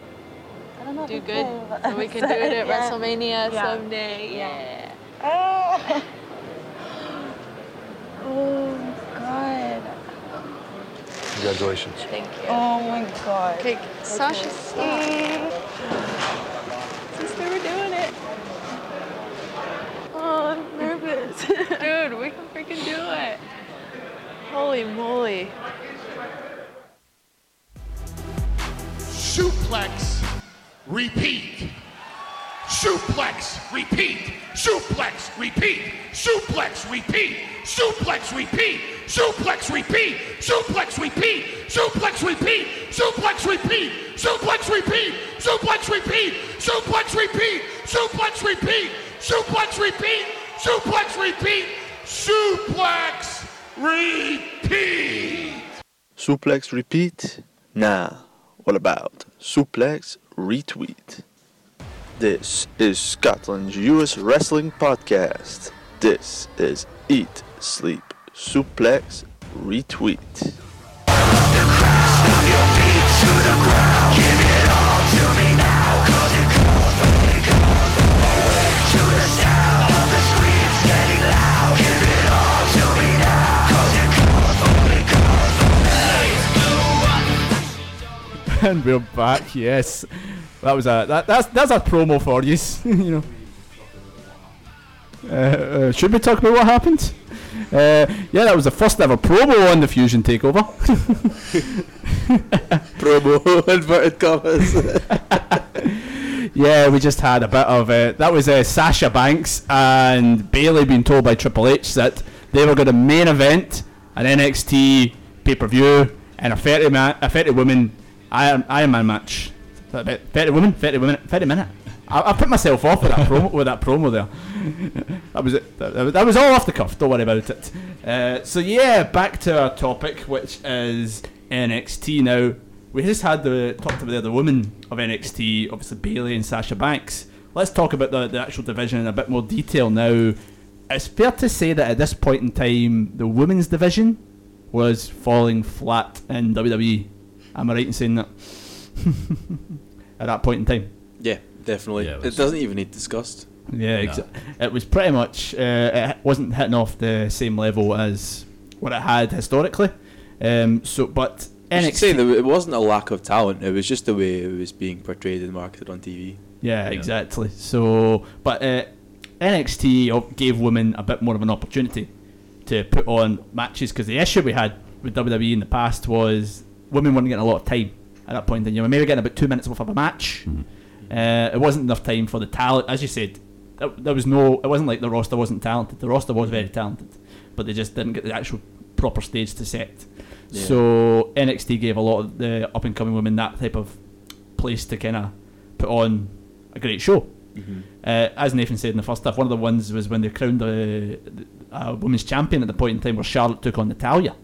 I don't know. Do if good. it's good, So we can do it at [laughs] Yeah. WrestleMania Yeah. someday. Yeah. Oh. oh God. Congratulations. Thank you. Oh my God. Okay, Sasha, stop. Sister, we're doing it. Oh, I'm nervous. [laughs] Dude, we can freaking do it. Holy moly. Suplex, repeat. Suplex, repeat. Suplex, repeat. Suplex, repeat. Suplex, repeat. Suplex, repeat. Suplex, repeat. Suplex, repeat. Suplex, repeat. Suplex, repeat. Suplex, repeat. Suplex, repeat. Suplex, repeat. Suplex, repeat. Suplex, repeat. Suplex, repeat. Suplex repeat? Nah. What about suplex retweet? This is Scotland's US Wrestling Podcast. This is Eat, Sleep, Suplex, Retweet. And [laughs] we're back. Yes, that was a that, that's that's a promo for you. [laughs] you know. Uh, uh, should we talk about what happened? Uh, yeah, that was the first ever promo on the Fusion Takeover. [laughs] Promo inverted commas. yeah, we just had a bit of uh, that was uh, Sasha Banks and Bayley being told by Triple H that they were going to main event an NXT pay per view and a 30 man, a 30 woman Iron, Iron Man match. Is that about 30 women, 30 women, 30 minute. I, I put myself off with that [laughs] promo with that promo there. that was it. That, that was- that was all off the cuff. Don't worry about it. Uh, so yeah, back to our topic, which is NXT. Now we just had the talked about the other women of NXT, obviously Bayley and Sasha Banks. Let's talk about the, the actual division in a bit more detail now. It's fair to say that at this point in time, the women's division was falling flat in WWE. Am I right in saying that? [laughs] at that point in time. yeah, definitely. Yeah, it it, doesn't even need discussed. Yeah, exa- it was pretty much. Uh, it wasn't hitting off the same level as what it had historically. Um, so, but NXT, say that it wasn't a lack of talent. It was just the way it was being portrayed and marketed on TV. yeah, Yeah. exactly. So, but uh, NXT gave women a bit more of an opportunity to put on matches because the issue we had with WWE in the past was women weren't getting a lot of time at that point. And you were maybe getting about two minutes worth of a match, Uh, it wasn't enough time for the talent, as you said. There, was no. It wasn't like the roster wasn't talented. The roster was very talented, but they just didn't get the actual proper stage to set. Yeah. So NXT gave a lot of the up and coming women that type of place to kind of put on a great show. Mhm. Uh, as Nathan said in the first half, one of the ones was when they crowned a, a women's champion at the point in time where Charlotte took on Natalya.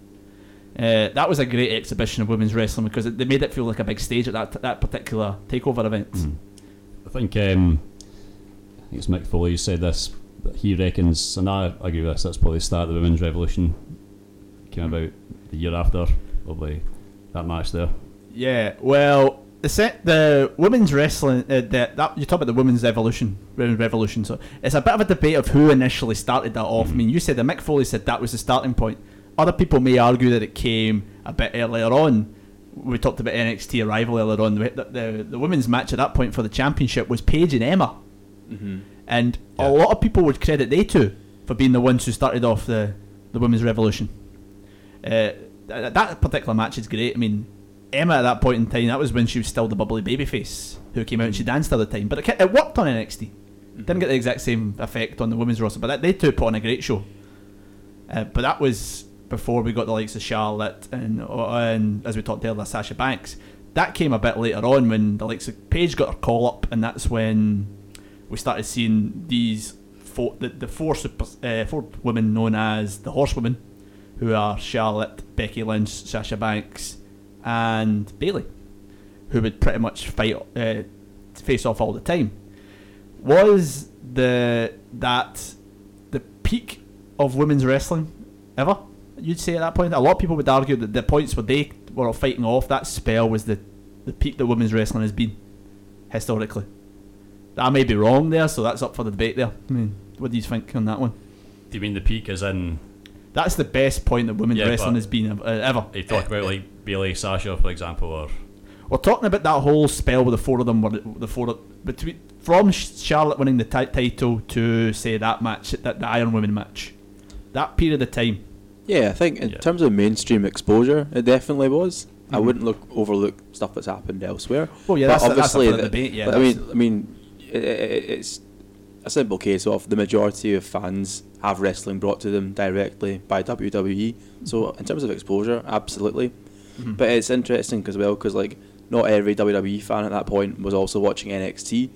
Uh, that was a great exhibition of women's wrestling because it, they made it feel like a big stage at that that particular takeover event. I think um, I think it's Mick Foley who said this. But he reckons, and I agree with this. That's probably the start of the women's revolution. Came about the year after, probably that match there. Yeah, well, the set the women's wrestling uh, the, that you talk about the women's evolution, women's revolution. So it's a bit of a debate of who initially started that off. I mean, you said that Mick Foley said that was the starting point. Other people may argue that it came a bit earlier on. We talked about NXT arrival earlier on. The, the, the women's match at that point for the championship was Paige and Emma, Mm-hmm. and a lot of people would credit they two for being the ones who started off the the women's revolution. Uh, th- that particular match is great. I mean, Emma at that point in time, that was when she was still the bubbly babyface who came out and she danced all the time. But it, it worked on NXT. Didn't get the exact same effect on the women's roster, but that, they two put on a great show. Uh, but that was before we got the likes of Charlotte and, and as we talked earlier, Sasha Banks. That came a bit later on when the likes of Paige got her call up, and that's when we started seeing these four, the, the four super, uh, four women known as the Horsewomen, who are Charlotte, Becky Lynch, Sasha Banks, and Bayley, who would pretty much fight uh, face off all the time. Was the that the peak of women's wrestling ever? You'd say at that point. A lot of people would argue that the points where they were fighting off that spell was the the peak that women's wrestling has been historically. I may be wrong there, so that's up for the debate there. I mean, what do you think on that one? Do you mean the peak as in? That's the best point that women's Yeah, wrestling has been uh, ever. You talk about like Bayley, Sasha, for example, or We're talking about that whole spell with the four of them, were the, four between from Charlotte winning the ti- title to say that match, that the Iron Women match, that period of time. Yeah, I think in terms of mainstream exposure, it definitely was. I Mhm. wouldn't look overlook stuff that's happened elsewhere. Well, yeah, that's obviously the debate, yeah, but I mean, I mean, i i it's a simple case of the majority of fans have wrestling brought to them directly by WWE. So in terms of exposure, absolutely. Mhm. But it's interesting as well because like not every WWE fan at that point was also watching NXT.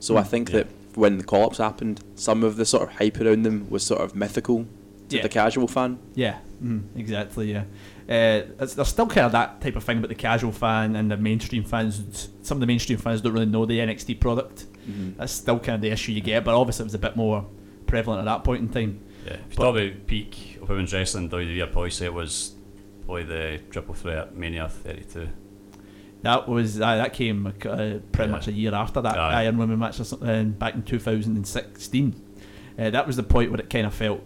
So I Mm. think that when the call-ups happened, some of the sort of hype around them was sort of mythical Yeah. the casual fan. Yeah, mm, exactly. Yeah, uh, it's, there's still kind of that type of thing about the casual fan and the mainstream fans. Some of the mainstream fans don't really know the NXT product. Mhm. That's still kind of the issue you get, but obviously it was a bit more prevalent at that point in time. yeah. If you talk about peak of women's wrestling, WWE, I'd probably say it was probably the Triple Threat Mania 32. That was uh, that came uh, pretty Yeah. much a year after that Aye. Iron Women match or something, back in 2016. Uh, that was the point where it kind of felt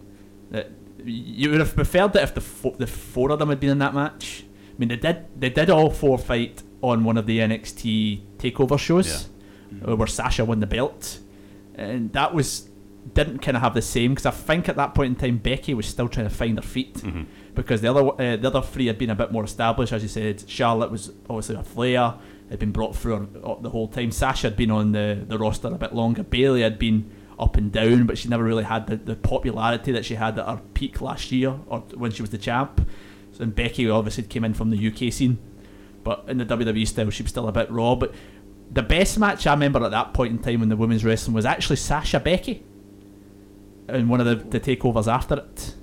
that you would have preferred that if the fo- the four of them had been in that match. I mean, they did they did all four fight on one of the NXT takeover shows uh, where Sasha won the belt, and that was didn't kind of have the same because I think at that point in time Becky was still trying to find her feet Mhm. because the other uh, the other three had been a bit more established, as you said. Charlotte was obviously a Flair, had been brought through her, uh, the whole time. Sasha had been on the, the roster a bit longer. Bayley had been up and down, but she never really had the, the popularity that she had at her peak last year or when she was the champ. So, and Becky obviously came in from the UK scene, but in the WWE style, she was still a bit raw. But the best match I remember at that point in time in the women's wrestling was actually Sasha Becky in one of the, the takeovers after it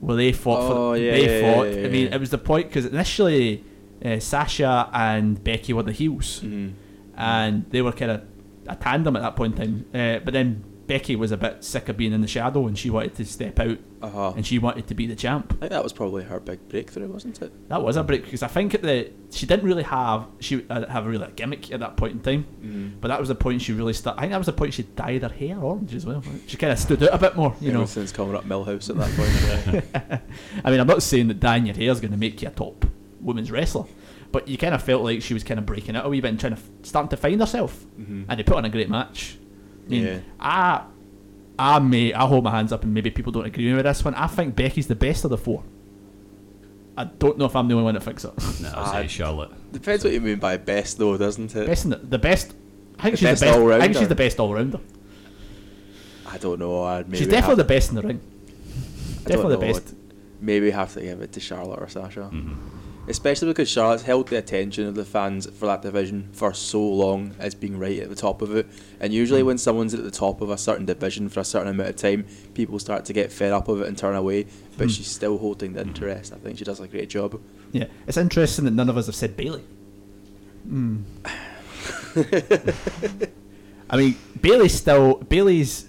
where they fought Oh, for yeah, they yeah, fought yeah, I mean it was the point because initially uh, Sasha and Becky were the heels Mhm. and they were kind of a tandem at that point in time uh, but then Becky was a bit sick of being in the shadow and she wanted to step out Uh-huh. and she wanted to be the champ I think that was probably her big breakthrough, wasn't it? that was a break because I think at the she didn't really have she uh, have a really a gimmick at that point in time, Mhm. but that was the point she really started. I think that was the point she dyed her hair orange as well. She kind of stood out a bit more, you know. since coming up Millhouse at that point. [laughs] I mean, I'm not saying that dyeing your hair is going to make you a top women's wrestler, but you kind of felt like she was kind of breaking out a wee bit and trying to f- starting to find herself, Mhm. and they put on a great match. I mean, Yeah. I, I may I hold my hands up, and maybe people don't agree with this one. I think Becky's the best of the four. I don't know if I'm the only one that thinks it. No, [laughs] I'd say Charlotte. Depends what you mean by best, though, doesn't it? Best in the, the best I think The she's best the best. All-rounder. I think she's the best all rounder. I don't know. I'd maybe She's definitely have- the best in the ring. I don't Definitely the best. I'd Maybe have to give it to Charlotte or Sasha. Mm-hmm. Especially because Charlotte's held the attention of the fans for that division for so long as being right at the top of it. And Mm. usually, when someone's at the top of a certain division for a certain amount of time, people start to get fed up of it and turn away. But Mm. she's still holding the interest. I think she does a great job. Yeah, it's interesting that none of us have said Bayley. Hmm. [laughs] I mean, Bayley's still Bayley's.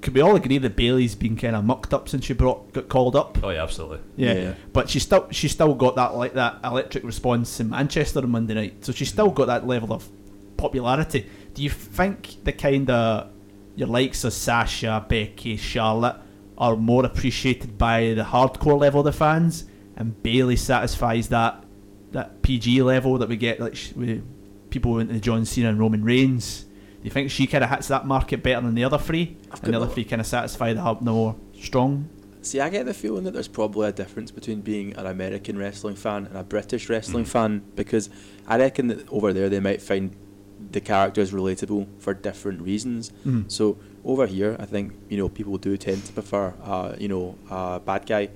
Could we all agree that Bayley's been kind of mucked up since she brought got called up? Oh yeah, absolutely. Yeah. Yeah. but she still she's still got that like that electric response in Manchester on Monday night. So she's mm-hmm. still got that level of popularity. Do you think the kind of your likes of Sasha, Becky, Charlotte are more appreciated by the hardcore level of the fans, and Bayley satisfies that that PG level that we get like sh- with people into John Cena and Roman Reigns? Do you think she kind of hits that market better than the other three, and the other three kind of satisfy the, hub- the more strong? See, I get the feeling that there's probably a difference between being an American wrestling fan and a British wrestling fan because I reckon that over there they might find the characters relatable for different reasons. Mhm. So over here, I think you know people do tend to prefer uh, you know a bad guy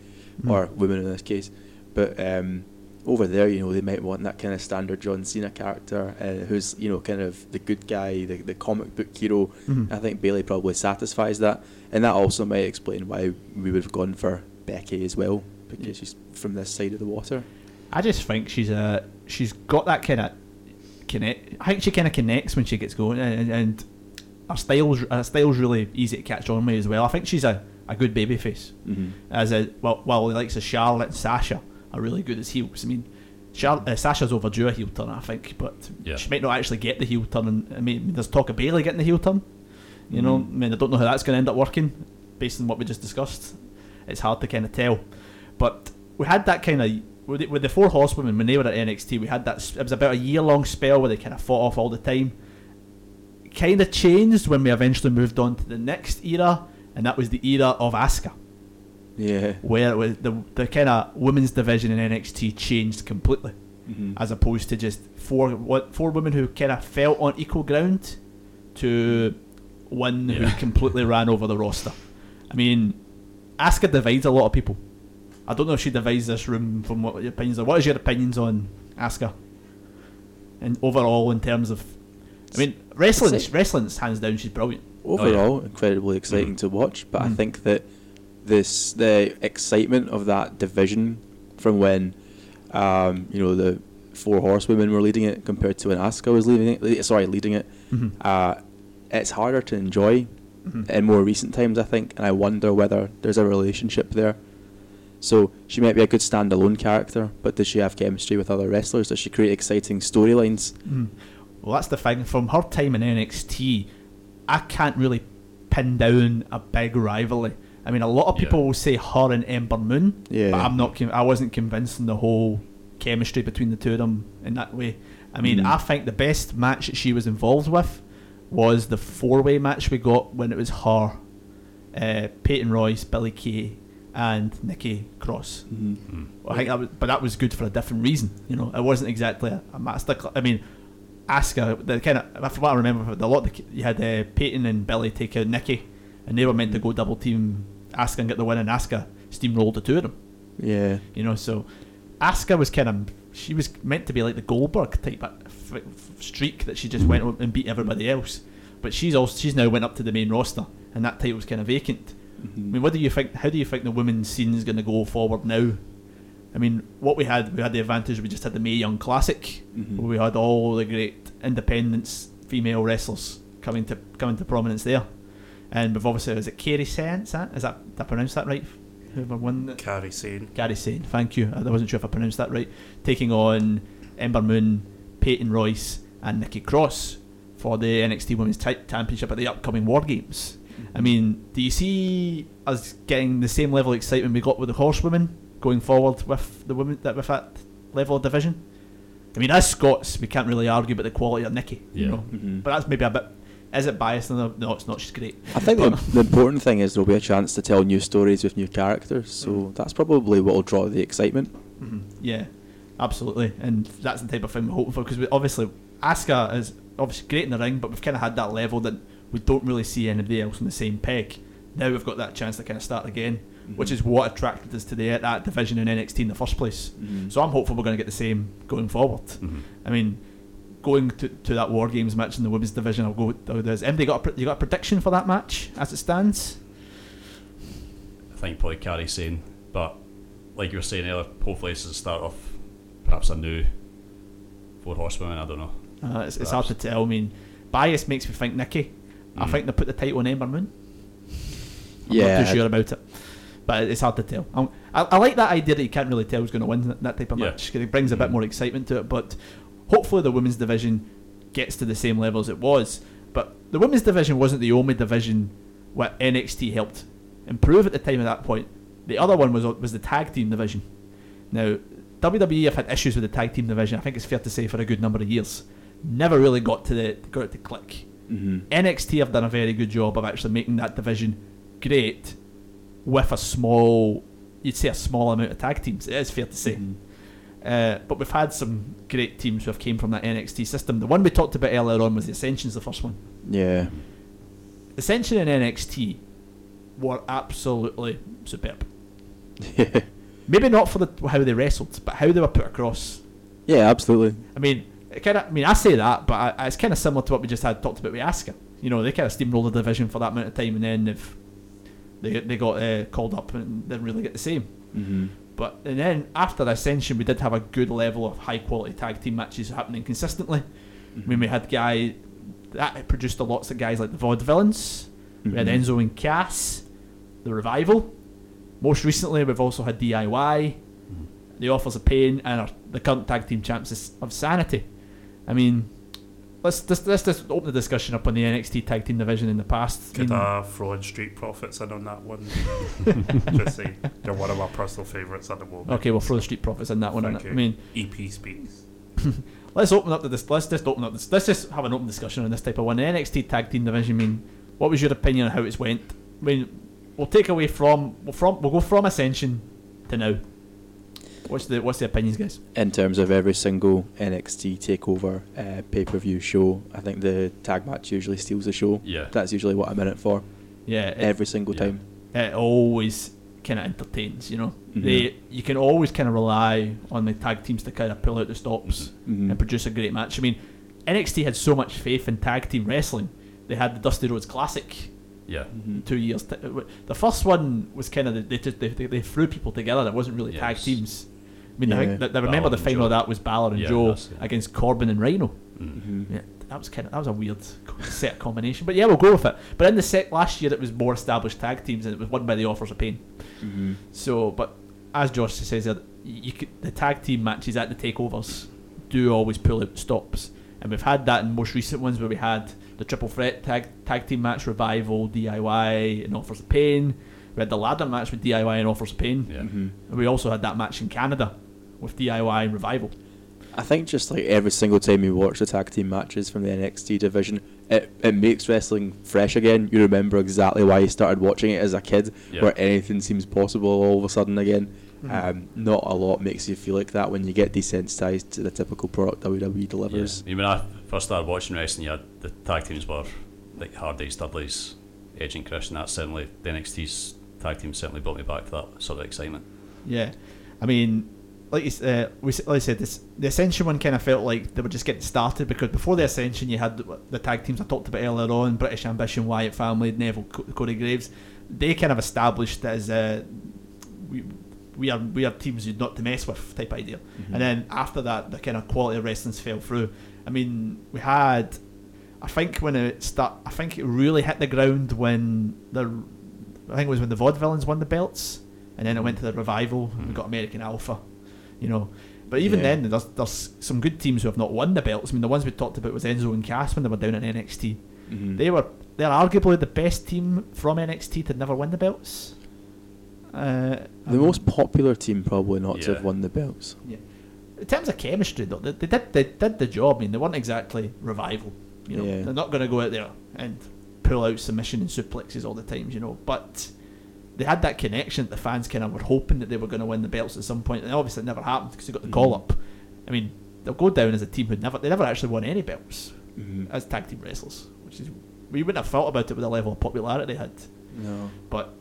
Mm. or women in this case, but um, over there, you know, they might want that kind of standard John Cena character uh, who's you know kind of the good guy, the, the comic book hero. Mhm. I think Bayley probably satisfies that, and that also might explain why we would have gone for Becky as well because she's from this side of the water. I just think she's a she's got that kind of connect. I think she kind of connects when she gets going, and, and her style's her style's really easy to catch on with as well. I think she's a, a good baby face. Mhm. As a well, the likes of Charlotte and Sasha are really good as heels. I mean, Char- uh, Sasha's overdue a heel turn, I think, but Yeah. she might not actually get the heel turn. And, I mean, there's talk of Bayley getting the heel turn. You know, Mhm. I mean, I don't know how that's going to end up working based on what we just discussed. It's hard to kind of tell. But we had that kind of with the, with the four horsewomen when they were at NXT. We had that. It was about a year long spell where they kind of fought off all the time. Kind of changed when we eventually moved on to the next era, and that was the era of Asuka, Yeah. where it was the the kind of women's division in NXT changed completely, Mhm. as opposed to just four what four women who kind of felt on equal ground, to one Yeah. who completely [laughs] ran over the roster. I mean, Asuka divides a lot of people. I don't know if she divides this room from what your opinions are. What is your opinions on Asuka? And overall, in terms of, I mean, wrestling, Say- wrestling's hands down. She's brilliant. overall incredibly exciting to watch. But I Mm. think that this the excitement of that division from when um, you know the four horsewomen were leading it compared to when Asuka was leading it. Sorry, leading it. Mhm. Uh, it's harder to enjoy Mhm. in more recent times, I think, and I wonder whether there's a relationship there. So she might be a good standalone character, but does she have chemistry with other wrestlers? Does she create exciting storylines? Mm. Well, that's the thing. From her time in NXT, I can't really pin down a big rivalry. I mean, a lot of Yeah. people will say her and Ember Moon, Yeah. but I'm not. I wasn't convinced in the whole chemistry between the two of them in that way. I mean, Mm. I think the best match that she was involved with was the four-way match we got when it was her, uh, Peyton Royce, Billie Kay, and Nikki Cross. Mhm. I think that was, but that was good for a different reason. You know, it wasn't exactly a, a master. Cl- I mean, Asuka, the kind of from what I remember, the lot of the, you had uh, Peyton and Billie take out Nikki, and they were meant to go double team Asuka and get the win, and Asuka steamrolled the two of them. Yeah. You know, so Asuka was kind of she was meant to be like the Goldberg type of f- f- streak that she just went up and beat everybody else. But she's also she's now went up to the main roster, and that title was kind of vacant. I mean, what do you think? How do you think the women's scene is going to go forward now? I mean, what we had, we had the advantage. We just had the Mae Young Classic, Mhm. where we had all the great independence female wrestlers coming to coming to prominence there, and we've obviously is it Kerry Saint? Is that is that did I pronounce that right? Whoever won it? Kairi Sane. Gary Sane, thank you. I wasn't sure if I pronounced that right. Taking on Ember Moon, Peyton Royce, and Nikki Cross for the NXT Women's Ti- Championship at the upcoming War Games. I mean, do you see us getting the same level of excitement we got with the horsewomen going forward with the women that with that level of division? I mean, as Scots, we can't really argue about the quality of Nikki, you Yeah. know. Mhm. But that's maybe a bit. Is it biased? No, no, it's not. She's great. I think the, the important thing is there'll be a chance to tell new stories with new characters, so Mm. that's probably what will draw the excitement. Mhm. Yeah, absolutely, and that's the type of thing we're hoping for because we, obviously Asuka is obviously great in the ring, but we've kind of had that level that we don't really see anybody else on the same peg. Now we've got that chance to kind of start again, which is what attracted us to the, that division in NXT in the first place. Mhm. So I'm hopeful we're going to get the same going forward. Mhm. I mean, going to, to that War Games match in the women's division, I'll go. There's anybody got a, you got a prediction for that match as it stands? I think probably Kairi Sane, but like you were saying earlier, hopefully this is the start of perhaps a new four horsewomen. I don't know. Uh, it's, it's hard to tell. I mean, bias makes me think Nikki. I Mm. think they put the title on Ember Moon. I'm Yeah, not too sure about it, but it's hard to tell. I'm, I, I like that idea that you can't really tell who's going to win that, that type of Yeah. match 'cause it brings a bit more excitement to it. But hopefully, the women's division gets to the same level as it was. But the women's division wasn't the only division where NXT helped improve at the time of that point. The other one was was the tag team division. Now, WWE have had issues with the tag team division. I think it's fair to say for a good number of years. Never really got to the got it to click. Mhm. NXT have done a very good job of actually making that division great with a small, you'd say a small amount of tag teams. It is fair to say. Uh, but we've had some great teams who have came from that NXT system. The one we talked about earlier on was the Ascension's the first one. Yeah. Ascension and NXT were absolutely superb. [laughs] Maybe not for the how they wrestled, but how they were put across. Yeah, absolutely. I mean, kind of. I mean, I say that, but I, it's kind of similar to what we just had talked about with Asuka. You know, they kind of steamrolled the division for that amount of time, and then they've they they got uh, called up and didn't really get the same. Mhm. But and then after Ascension, we did have a good level of high quality tag team matches happening consistently. I mean, we had guy that produced a lots of guys like the Vaudevillains. We had Mhm. Enzo and Cass, the Revival. Most recently, we've also had DIY, the Authors of Pain, and our, the current tag team champs of Sanity. I mean, let's just let's just open the discussion up on the NXT tag team division in the past. I Could mean, uh, throw in Street Profits in on that one? [laughs] Just say they're one of my personal favourites at the moment. okay, we'll throw the Street Profits in that one. I mean, EP speaks. [laughs] let's open up the dis- let's just open up this. Let's just have an open discussion on this type of one. The NXT tag team division. I mean, what was your opinion on how it's went? I mean, we'll take away from we'll from we'll go from Ascension to now. What's the what's the opinions, guys? In terms of every single NXT takeover uh, pay per view show, I think the tag match usually steals the show. Yeah. That's usually what I'm in it for. Yeah, it- Every single yeah. time. it always kind of entertains. You know, Mhm. they you can always kind of rely on the tag teams to kind of pull out the stops Mhm. and produce a great match. I mean, NXT had so much faith in tag team wrestling. They had the Dusty Rhodes Classic Yeah. Mhm. two years. T- the first one was kind of they just they, they, they threw people together. That wasn't really tag teams. I mean, I Yeah. think that, remember Balor the final of that was Balor and Yeah, Joe that's against Corbin and Rhyno. Mm. Mhm. Yeah, that was kind of that was a weird set combination. But yeah, we'll go with it. But in the set last year, it was more established tag teams, and it was won by the Authors of Pain. Mhm. So, but as Josh says, you could, the tag team matches at the takeovers do always pull out stops, and we've had that in most recent ones where we had the triple threat tag tag team match, Revival, DIY, and Authors of Pain. We had the ladder match with DIY and Authors of Pain, Yeah. Mhm. and we also had that match in Canada with DIY and Revival. I think just like every single time you watch the tag team matches from the NXT division, it, it makes wrestling fresh again. You remember exactly why you started watching it as a kid, Yeah. where anything seems possible all of a sudden again. Mhm. Um, not a lot makes you feel like that when you get desensitized to the typical product WWE delivers. Yeah. I mean, when I first started watching wrestling, you had the tag teams were like Hardy, Dudley's, Edge and Christian. That certainly the NXT's tag team certainly brought me back to that sort of excitement. Yeah, I mean, like you, uh, we like I said, this the Ascension one kind of felt like they were just getting started because before the Ascension, you had the, the tag teams I talked about earlier on, British Ambition, Wyatt Family, Neville, Co- Corey Graves. They kind of established as uh, we. We are we are teams you're not to mess with type idea, and then after that the kind of quality of wrestling's fell through. I mean, we had, I think when it start, I think it really hit the ground when the, I think it was when the Vaudevillains won the belts, and then it went to the revival. and We got American Alpha, you know. But even Yeah. then, there's there's some good teams who have not won the belts. I mean, the ones we talked about was Enzo and Cass when they were down in NXT. Mhm. They were they're arguably the best team from NXT to never win the belts. Uh, the um, most popular team probably not to have won the belts. yeah. In terms of chemistry, though, they, they did they did the job. I mean, they weren't exactly revival. You know, Yeah. they're not going to go out there and pull out submission and suplexes all the times. You know, but they had that connection that the fans kind of were hoping that they were going to win the belts at some point, and obviously it never happened because they got the call Mhm. up. I mean, they'll go down as a team who never they never actually won any belts. Mhm. as tag team wrestlers, which is we wouldn't have felt about it with the level of popularity they had. No. But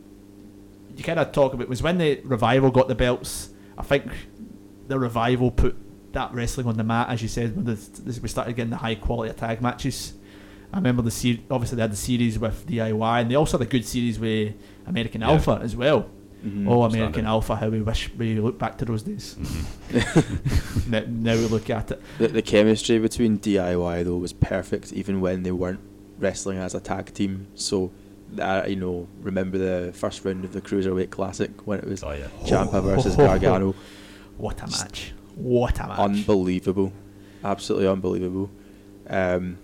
you kind of talk about it was when the revival got the belts. I think the revival put that wrestling on the mat, as you said, when the, we started getting the high quality tag matches. I remember the series. Obviously, they had the series with DIY, and they also had a good series with American Yeah. Alpha as well. Mhm. Oh, Standard. American Alpha! How we wish we look back to those days. Mm-hmm. [laughs] now, now we look at it. The, the chemistry between DIY though was perfect, even when they weren't wrestling as a tag team. So, that you know, remember the first round of the cruiserweight classic when it was Oh yeah. Ciampa versus Gargano, What a match! What a match! unbelievable, absolutely unbelievable. Um,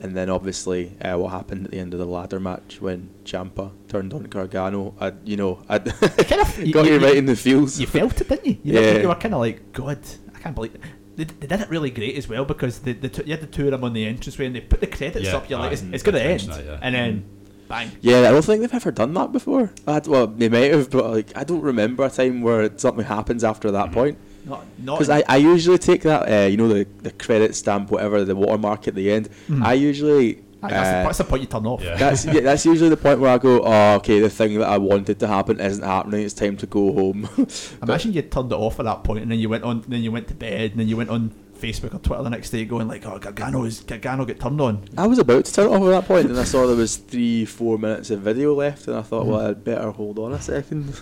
and then obviously uh, what happened at the end of the ladder match when Ciampa turned on Gargano, I, you know, I [laughs] kind of got you, right in the feels. You felt it, didn't you? You, Yeah. did, you were kind of like, God, I can't believe it. They, they did it really great as well because they, they t- you had the two of them on the entranceway and they put the credits Yeah, up. You're like, it's, aye, it's going to end, that, yeah. and then bang. Yeah, I don't think they've ever done that before. I, well, they might have, but like I don't remember a time where something happens after that point. Not, not Because I, I usually take that, uh, you know, the, the credit stamp, whatever, the watermark at the end. Mhm. I usually. Aye, that's, the, uh, that's the point you turn off. Yeah. that's yeah, that's usually the point where I go, oh, okay, the thing that I wanted to happen isn't happening. It's time to go home. [laughs] Imagine you turned it off at that point and then you went on, then you went to bed, and then you went on Facebook or Twitter the next day going like, oh, Gargano is Gargano get turned on. I was about to turn it off at that point, and I saw there was three, four minutes of video left, and I thought, well, I'd better hold on a second.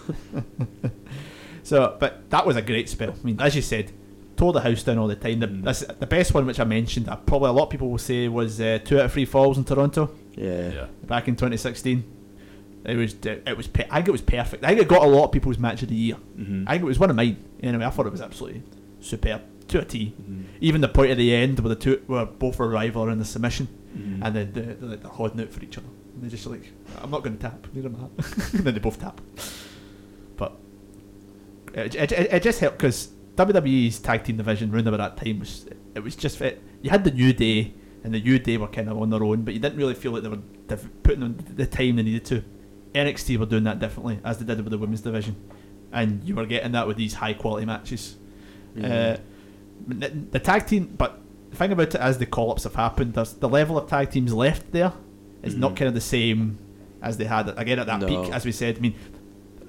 [laughs] So, but that was a great spell. I mean, as you said, tore the house down all the time. The, Mm. that's, the best one which I mentioned, that probably a lot of people will say was uh, two out of three falls in Toronto. yeah. Yeah. back in 2016. It was it was I think it was perfect. I think it got a lot of people's match of the year. Mhm. I think it was one of mine. Anyway, I thought it was absolutely superb to a T. Mhm. Even the point at the end where the two were both were rival in the submission, Mhm. and then they're, they're, like, they're holding out for each other. And they're just like, I'm not going to tap. Neither am I. and then they both tap. It, it, it, just helped because WWE's tag team division round about that time was it was just it, you had the New Day and the New Day were kind of on their own, but you didn't really feel like they were div- putting on the time they needed to. NXT were doing that differently as they did with the women's division, and you were getting that with these high quality matches. Yeah. Uh, the, tag team, but the thing about it as the call ups have happened, there's the level of tag teams left there is not Mhm. kind of the same as they had again at that No. peak. As we said, I mean,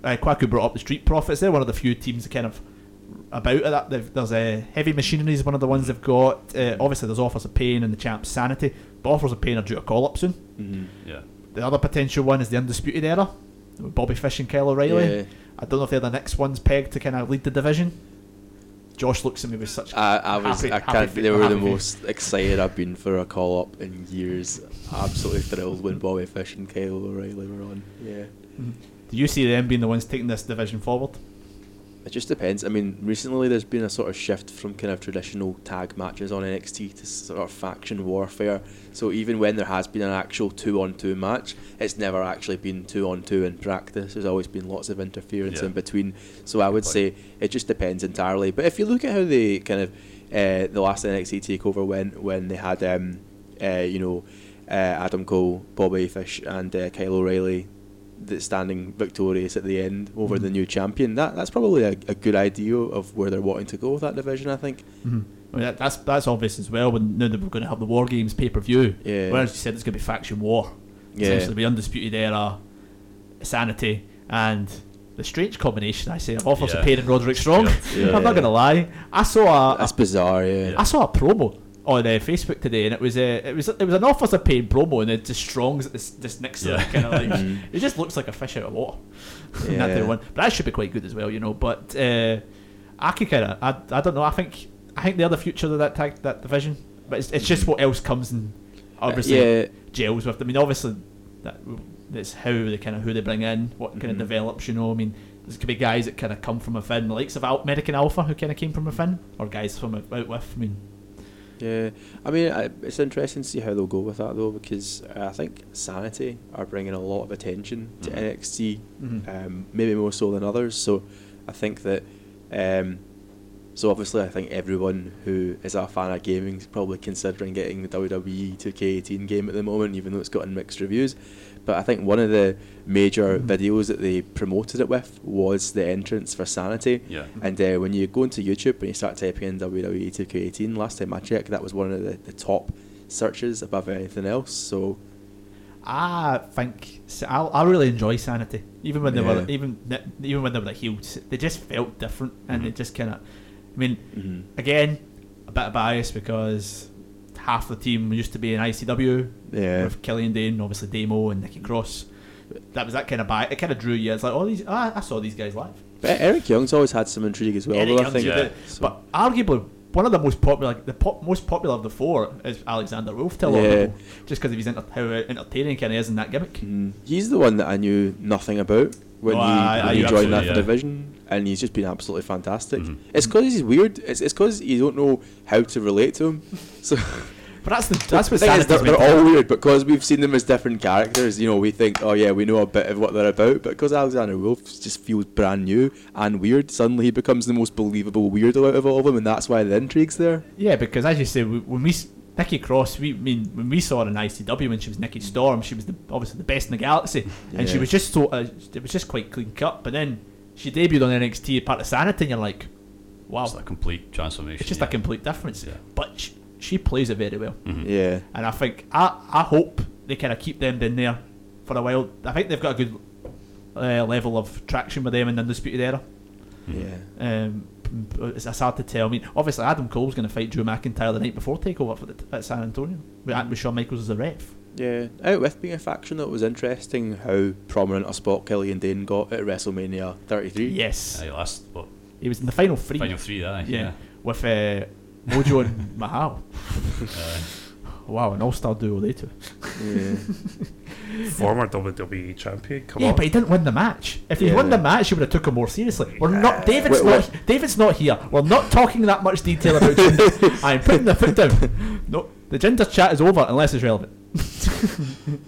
uh, Kwaku brought up the Street Profits. They're one of the few teams that kind of about that. They've, there's a uh, Heavy Machinery is one of the ones they've got. Uh, obviously, there's Authors of Pain and the Champs Sanity. But Authors of Pain are due a call up soon. Mhm. Yeah. The other potential one is the Undisputed Era with Bobby Fish and Kyle O'Reilly. Yeah. I don't know if they're the next ones pegged to kind of lead the division. Josh looks at me with such. I, I was happy- I happy can't fa- they were the happy most excited I've been for a call up in years. Absolutely thrilled when Bobby Fish and Kyle O'Reilly were on. Yeah. Do you see them being the ones taking this division forward? It just depends. I mean, recently there's been a sort of shift from kind of traditional tag matches on NXT to sort of faction warfare. So even when there has been an actual two-on-two match, it's never actually been two-on-two in practice. There's always been lots of interference Yeah. in between. So I would say it just depends entirely. But if you look at how they kind of uh, the last NXT takeover went when they had um, uh, you know uh, Adam Cole, Bobby Fish, and uh, Kyle O'Reilly that standing victorious at the end over Mm-hmm. the new champion. That that's probably a, a good idea of where they're wanting to go with that division. I think. Mm-hmm. I mean, that, that's that's obvious as well. When now that we're going to have the War Games pay per view, Yeah. whereas you said it's going to be faction war. Yeah. Essentially, be undisputed era, sanity, and the strange combination. I say of Authors Yeah. of pain and Roderick Strong. Yeah. [laughs] I'm not going to lie. I saw a, That's bizarre. Yeah. I saw a promo on uh, Facebook today, and it was uh, it was it was an Authors of Pain promo, and it just Strong's at this just next Yeah. it, kind of like [laughs] Mhm. it just looks like a fish out of water. [laughs] Yeah. Not the one, but that should be quite good as well, you know. But uh, I could kind of I, I don't know. I think I think they're the future of that tag that division, but it's, it's just what else comes and obviously yeah. gels with. I mean, obviously that that's how they kind of who they bring in, what kind of Mhm. develops. You know, I mean. There's could be guys that kind of come from within, the likes of Al- American Alpha, who kind of came from within, or guys from out with. I mean, Yeah, I mean, I, it's interesting to see how they'll go with that though, because I think Sanity are bringing a lot of attention to Mhm. NXT, Mhm. um, maybe more so than others. So I think that, um, so obviously, I think everyone who is a fan of gaming is probably considering getting the WWE 2K18 game at the moment, even though it's gotten mixed reviews. But I think one of the major Mhm. videos that they promoted it with was the entrance for Sanity. Yeah. And uh, when you go into YouTube and you start typing in WWE 2K18, last time I checked, that was one of the, the top searches above anything else. So I think I, I really enjoy Sanity, even when they were Yeah. even even when they were the heels. They just felt different, and they just kind of. I mean, Mhm. again, a bit of bias because half the team used to be in ICW Yeah. with Killian Dain, obviously Damo and Nikki Cross. That was that kind of bias. It kind of drew you. It's like, oh, these. Ah, I saw these guys live. But Eric Young's always had some intrigue as well. Though, I think. good. But arguably, one of the most popular, the pop, most popular of the four is Alexander Wolfe. To a lot of Yeah. people, just because of his enter- how entertaining kind of is in that gimmick. Mm. He's the one that I knew nothing about when Oh, he, aye, when aye, he you joined that yeah. division, and he's just been absolutely fantastic. It's because he's weird. It's it's because you don't know how to relate to him. [laughs] So. But that's the that's what the thing is, they're, they're all weird because we've seen them as different characters. You know, we think, oh yeah, we know a bit of what they're about. But because Alexander Wolfe just feels brand new and weird, suddenly he becomes the most believable weirdo out of all of them, and that's why the intrigue's there. Yeah, because as you say, when we Nikki Cross, we I mean when we saw her in ICW when she was Nikki Storm, she was the, obviously the best in the galaxy, and she was just so uh, it was just quite clean cut. But then she debuted on NXT part of Sanity, and you're like, wow, It's a complete transformation. it's just yeah. a complete difference. Yeah. But she, she plays it very well, Yeah. and I think I I hope they kind of keep them in there for a while. I think they've got a good uh, level of traction with them in the Undisputed Era. Yeah. Um, it's, it's hard to tell. I mean, obviously Adam Cole's going to fight Drew McIntyre the night before Takeover for the, at San Antonio with, with Shawn Michaels as the ref. Yeah, out with being a faction, though, it was interesting how prominent a spot Killian Dain got at WrestleMania 33. Yes, Aye, last what? he was in the final three. Final three, aye, yeah, yeah. with uh, Mojo and [laughs] Mahal. Aye. Wow, an all-star duo they two. Yeah. [laughs] Former WWE champion. Come yeah, on. but he didn't win the match. If he Yeah. won the match, he would have took him more seriously. We're not. David's Wait, not. David's not here. We're not talking that much detail about Jinder. [laughs] I'm putting the foot down. No, the Jinder chat is over unless it's relevant. [laughs]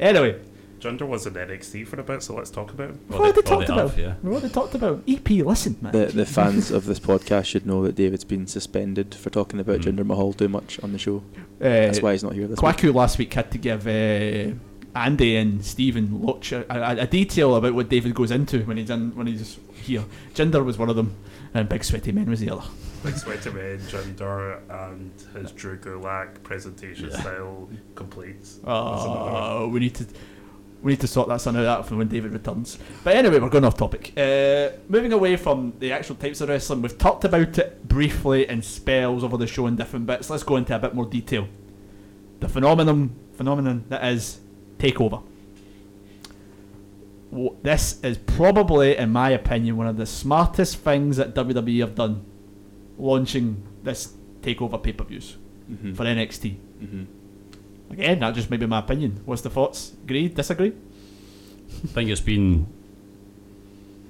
anyway, Jinder was in NXT for a bit, so let's talk about him. what have they they talked have, about? yeah. What they talked about? EP, listen, man. The, the fans of this podcast should know that David's been suspended for talking about Mm. Jinder Mahal too much on the show. Uh, That's why he's not here this week. Kwaku last week had to give uh, Andy and Stephen Loach a, a, a detail about what David goes into when he's in, when he's here. Jinder was one of them, and Big Sweaty Men was the other. Big Sweaty Man, Jinder, and his Drew Gulak presentation style completes. Oh, we need to we need to sort that son out for when David returns. But anyway, we're going off topic. Uh, moving away from the actual types of wrestling, we've talked about it briefly in spells over the show in different bits. Let's go into a bit more detail. The phenomenon phenomenon that is takeover. Wh- This is probably, in my opinion, one of the smartest things that WWE have done, launching this takeover pay per views Mhm. for NXT. Mhm. Again, that just may be my opinion. What's the thoughts? Agree? Disagree? I think it's been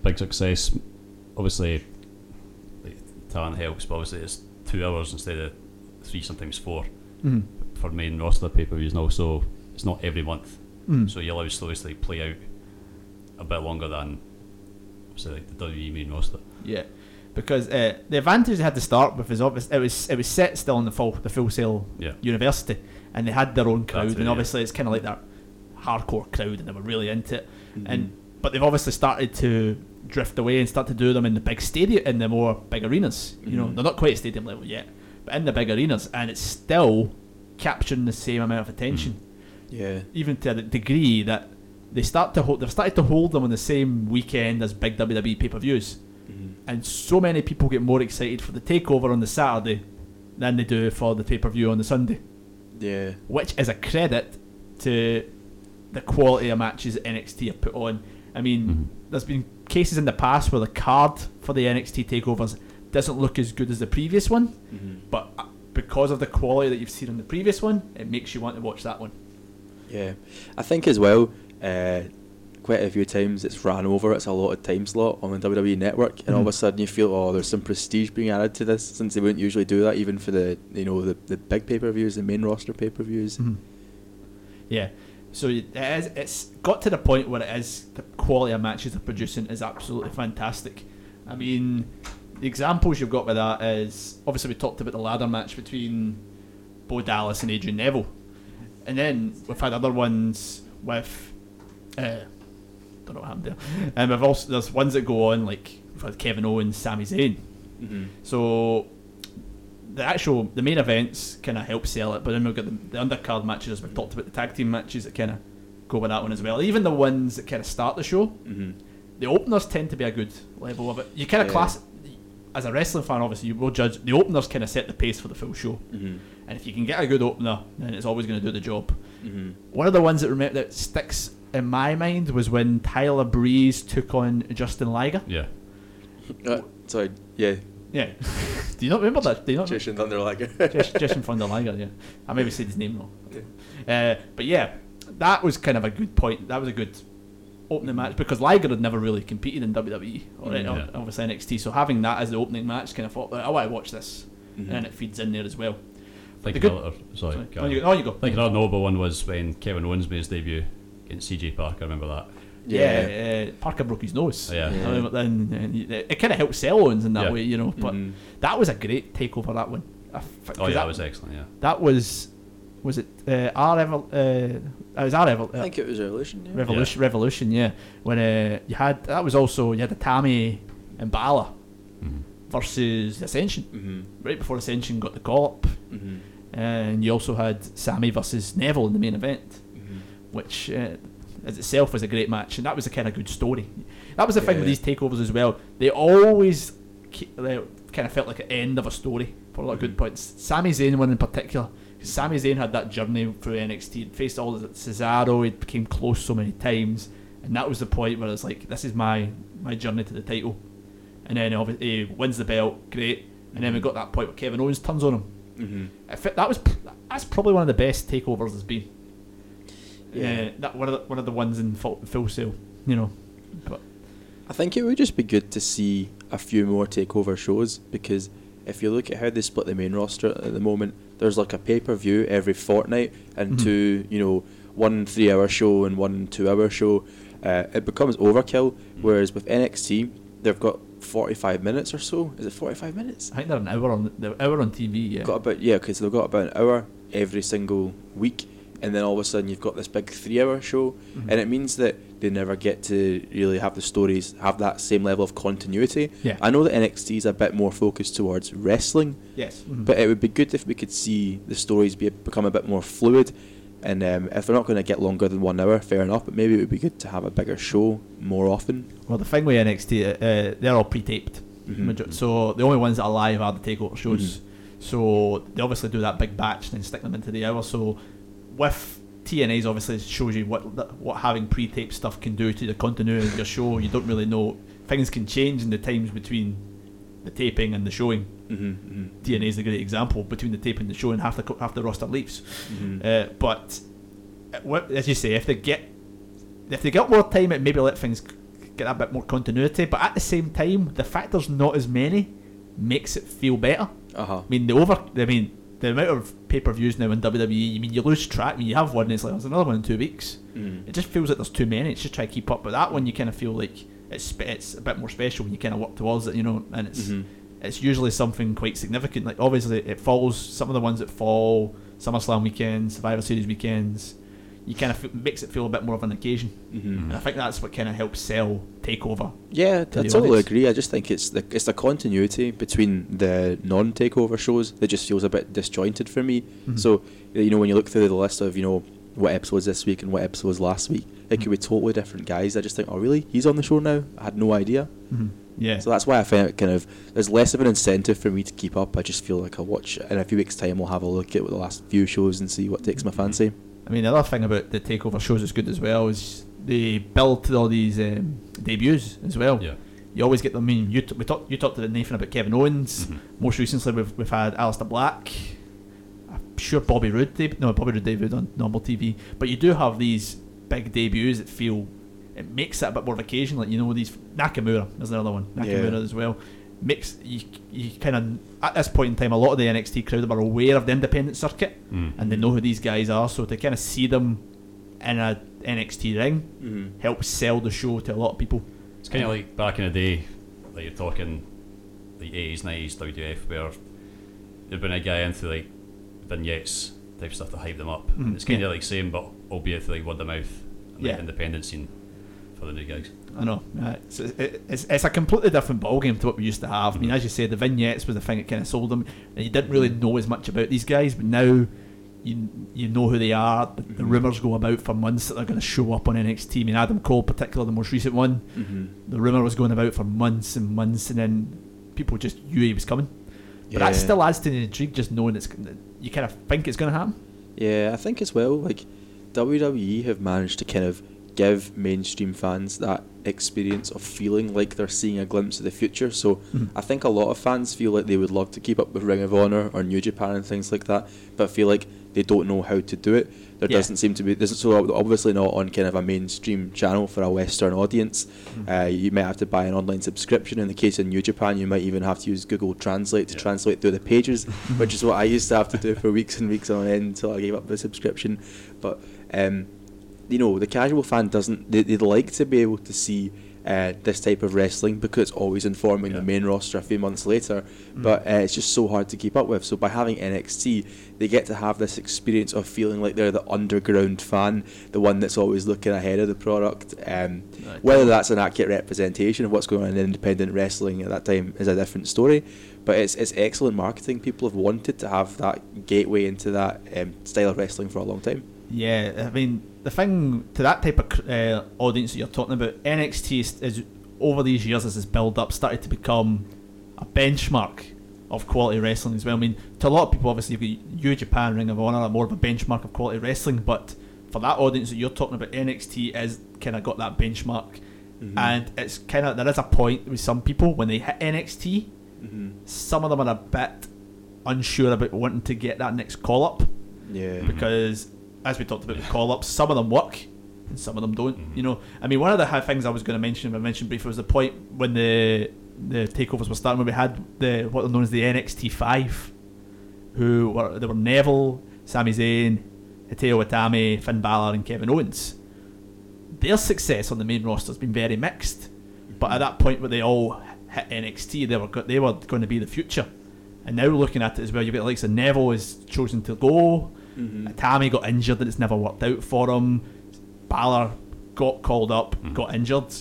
big success. Obviously, like, talent helps, but obviously it's two hours instead of three, sometimes four Mm. for main roster pay per views now. So it's not every month. Mm. So you allow stories to like, play out a bit longer than say like the WWE main roster. Yeah, because uh, the advantage they had to start with is obvious. It was it was set still in the full the full sail Yeah. university, and they had their own crowd, too, and yeah. obviously it's kind of like that hardcore crowd, and they were really into it. Mm-hmm. And but they've obviously started to drift away and start to do them in the big stadium, in the more big arenas. You know, Mhm. they're not quite at stadium level yet, but in the big arenas, and it's still capturing the same amount of attention. Yeah. even to the degree that they start to hold, they've started to hold them on the same weekend as big WWE pay per views, Mhm. and so many people get more excited for the takeover on the Saturday than they do for the pay per view on the Sunday, Yeah. which is a credit to the quality of matches that NXT have put on. I mean, Mhm. there's been cases in the past where the card for the NXT takeovers doesn't look as good as the previous one, Mhm. but uh, because of the quality that you've seen in the previous one, it makes you want to watch that one. Yeah, I think as well. Uh, quite a few times it's ran over. It's a lot of time slot on the WWE network, and all of a Mhm. sudden you feel, oh, there's some prestige being added to this, since they wouldn't usually do that, even for the you know the, the big pay per views, the main roster pay per views. Mhm. Yeah. So it is, it's got to the point where it is the quality of matches they're producing is absolutely fantastic. I mean, the examples you've got with that is obviously we talked about the ladder match between Bo Dallas and Adrian Neville, and then we've had other ones with uh, don't know what happened there, and we've also there's ones that go on like we've had Kevin Owens, Sami Zayn. Mm-hmm. So the actual the main events kind of help sell it, but then we've got the, the undercard matches as we talked about the tag team matches that kind of go with that one as well. Even the ones that kind of start the show, Mhm. the openers tend to be a good level of it. You kind of Yeah. class as a wrestling fan, obviously you will judge the openers kind of set the pace for the full show, Mhm. and if you can get a good opener, then it's always going to do the job. Mhm. One of the ones that remember that sticks in my mind was when Tyler Breeze took on Justin Liger. Yeah. Uh, sorry, yeah. Yeah. [laughs] Do you not remember that? Do you not? Jushin Thunder Liger. [laughs] Just, Justin Thunder Liger, yeah. I maybe said his name wrong. Uh, but yeah, that was kind of a good point. That was a good opening match because Liger had never really competed in WWE or, Mm, yeah. obviously NXT. So having that as the opening match, kind of thought, I want to watch this, Mhm. and it feeds in there as well. Think The good- another, sorry, Sorry. carry On you on. go- on you go. I think another notable one was when Kevin Owens made his debut against CJ Parker. I remember that. Yeah, uh, Parker broke his nose. Oh, yeah. I remember then and it, it kind of helped sell Owens in that Yeah. way, you know. But Mhm. that was a great takeover. That one. I f- Oh 'cause yeah, that, that was excellent. Yeah. That was. Was it uh, our Evol- uh, it was our Evol- I think it was Revolution. Yeah. Revolution, Revolution, yeah. When uh, you had that was also you had the Itami and Balor Mhm. versus Ascension Mhm. right before Ascension got the call up, Mhm. and you also had Sami versus Neville in the main event, Mhm. which uh, as itself was a great match, and that was a kind of good story. That was the thing with these takeovers as well. They always ke- they kind of felt like an end of a story for a lot of good Mhm. points. Sami Zayn one in particular. 'Cause Sami Zayn had that journey through NXT, He'd faced all the Cesaro, he became close so many times, and that was the point where it's like, this is my my journey to the title, and then obviously he wins the belt, great, and then we got that point where Kevin Owens turns on him. Mhm. I fe- that was that's probably one of the best takeovers there's been. Yeah, Yeah. that one of the, one of the ones in full, full sail, you know. But I think it would just be good to see a few more takeover shows because if you look at how they split the main roster at the moment, there's like a pay per view every fortnight and Mhm. two, you know, one three hour show and one two hour show. Uh, it becomes overkill. Whereas with NXT, they've got 45 minutes or so. Is it 45 minutes? I think they're an hour on the hour on TV. Yeah, Got about yeah, so they've got about an hour every single week, and then all of a sudden you've got this big three-hour show, Mhm. and it means that they never get to really have the stories have that same level of continuity. Yeah. I know that NXT is a bit more focused towards wrestling, yes, mhm. but it would be good if we could see the stories be become a bit more fluid. And um, if they're not going to get longer than one hour, fair enough. But maybe it would be good to have a bigger show more often. well, the thing with NXT, uh, they're all pre-taped, Mhm. So the only ones that are live are the takeover shows. Mm-hmm. So they obviously do that big batch and then stick them into the hour. So with TNA's obviously shows you what what having pre-taped stuff can do to the continuity of your show. You don't really know things can change in the times between the taping and the showing. Mm-hmm, TNA is a great example between the tape and the show, and half the half the roster leaves. Mhm. Uh, but uh, what, as you say, if they get if they get more time, it maybe let things get a bit more continuity. But at the same time, the fact there's not as many makes it feel better. Uh huh. I mean, the over, I mean, the amount of pay per views now in WWE. I mean, you lose track. when you have one, it's like there's another one in two weeks. Mm. It just feels like there's too many. It's just try to keep up. But that one, you kind of feel like it's it's a bit more special when you kind of work towards it, you know. And it's Mhm. it's usually something quite significant. Like obviously, it follows some of the ones that fall SummerSlam weekends, Survivor Series weekends. You kind of f- makes it feel a bit more of an occasion, Mhm. and I think that's what kind of helps sell Takeover. Yeah, I to the totally audience. agree. I just think it's the it's the continuity between the non-takeover shows that just feels a bit disjointed for me. Mhm. So you know when you look through the list of you know what episodes this week and what episodes last week, it could be totally different guys. I just think, oh really, he's on the show now? I had no idea. Mhm. Yeah. So that's why I find it kind of there's less of an incentive for me to keep up. I just feel like I'll watch in a few weeks' time. I'll have a look at the last few shows and see what takes my fancy. I mean, the other thing about the takeover shows that's good as well is they build all these um, debuts as well. Yeah. You always get them. I mean, you t- we talked you talked to Nathan about Kevin Owens. Mhm. Most recently, we've we've had Aleister Black. I'm sure Bobby Roode deb- no Bobby Roode debuted on normal TV, but you do have these big debuts that feel it makes it a bit more of occasion. Like you know these Nakamura. There's another one Nakamura Yeah. as well. Makes you you kind of at this point in time, a lot of the NXT crowd are aware of the independent circuit Mm. and they know who these guys are. So to kind of see them in a NXT ring Mm-hmm. helps sell the show to a lot of people. It's kind of like back in the day, like you're talking the 80s, 90s WWF, where there'd been a guy into like vignettes type stuff to hype them up. Mhm, It's kind yeah. of like same, but albeit through like word of mouth and Yeah. like independent scene for the new guys. I know. Uh, it's, it's, it's a completely different ballgame to what we used to have. I mean, as you said, the vignettes was the thing that kind of sold them, and you didn't really know as much about these guys. But now, you you know who they are. The, the rumors go about for months that they're going to show up on NXT. I mean, Adam Cole, particularly the most recent one, Mhm. the rumor was going about for months and months, and then people just knew he was coming. But that still adds to the intrigue, just knowing it's you kind of think it's going to happen. Yeah, I think as well, like WWE have managed to kind of give mainstream fans that experience of feeling like they're seeing a glimpse of the future. So Mhm. I think a lot of fans feel like they would love to keep up with Ring of Honor or New Japan and things like that, but feel like they don't know how to do it. There Yeah. doesn't seem to be. This is so obviously not on kind of a mainstream channel for a Western audience. Uh, you might have to buy an online subscription. In the case of New Japan, you might even have to use Google Translate to translate through the pages, [laughs] which is what I used to have to do for weeks and weeks on end until I gave up the subscription. But um, you know, the casual fan doesn't. They, they'd like to be able to see uh, this type of wrestling because it's always informing the main roster a few months later. But uh, it's just so hard to keep up with. So by having NXT, they get to have this experience of feeling like they're the underground fan, the one that's always looking ahead of the product. Um, whether that's an accurate representation of what's going on in independent wrestling at that time is a different story. But it's it's excellent marketing. People have wanted to have that gateway into that um, style of wrestling for a long time. Yeah, I mean the thing to that type of uh, audience that you're talking about, NXT is, is over these years as it's built up started to become a benchmark of quality wrestling as well. I mean, to a lot of people, obviously, you've got New Japan, Ring of Honor, are more of a benchmark of quality wrestling. But for that audience that you're talking about, NXT is kind of got that benchmark, Mhm. and it's kind of there is a point with some people when they hit NXT, Mhm. some of them are a bit unsure about wanting to get that next call up Yeah. because as we talked about the call ups, some of them work and some of them don't. Mm-hmm. You know, I mean, one of the things I was going to mention, I mentioned briefly, was the point when the the takeovers were starting, when we had the what are known as the NXT Five, who were they were Neville, Sami Zayn, Hideo Itami, Finn Balor, and Kevin Owens. Their success on the main roster has been very mixed, but at mm-hmm. that point where they all hit NXT, they were they were going to be the future. And now looking at it as well, you've got the likes of Neville has chosen to go. Mhm. Itami got injured and it's never worked out for him. Balor got called up, got injured.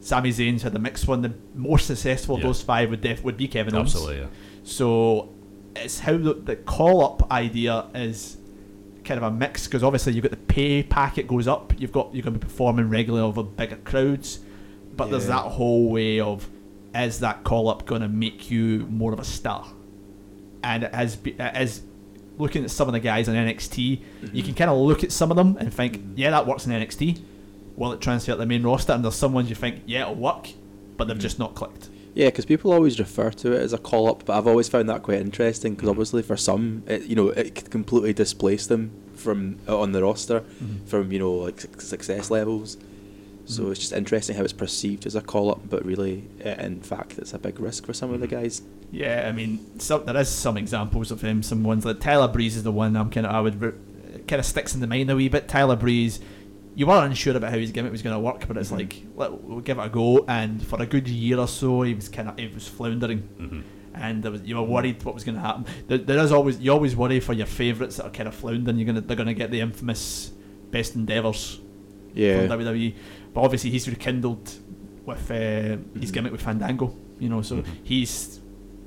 Sami Zayn's had a mixed one. The most successful of Yeah. those five would def- would be Kevin Owens. Absolutely, yeah. So it's how the, the call up idea is kind of a mix because obviously you've got the pay packet goes up. You've got you're going to be performing regularly over bigger crowds, but there's that whole way of is that call up going to make you more of a star? And it has be, it is looking at some of the guys on NXT. You can mhm. kind of look at some of them and think, mhm. yeah, that works in NXT. Will it transfer to the main roster? And there's some ones you think, yeah, it'll work, but they've mhm. just not clicked. Yeah, because people always refer to it as a call up, but I've always found that quite interesting because mm. obviously for some, it, you know, it could completely displace them from uh, on the roster mm-hmm. from you know like success levels. So Mhm. it's just interesting how it's perceived as a call up, but really, uh, in fact, it's a big risk for some of the guys. Yeah, I mean, some, there is some examples of him. Some ones like Tyler Breeze is the one I'm kind of I would kind of sticks in the mind a wee bit. Tyler Breeze, you were unsure about how his gimmick was going to work, but it's like let, we'll give it a go. And for a good year or so, he was kind of he was floundering, and there was, you were worried what was going to happen. There, there is always you always worry for your favourites that are kind of floundering. You're gonna they're gonna get the infamous best endeavours Yeah. from WWE, but obviously he's rekindled with uh, his gimmick with Fandango. You know, so he's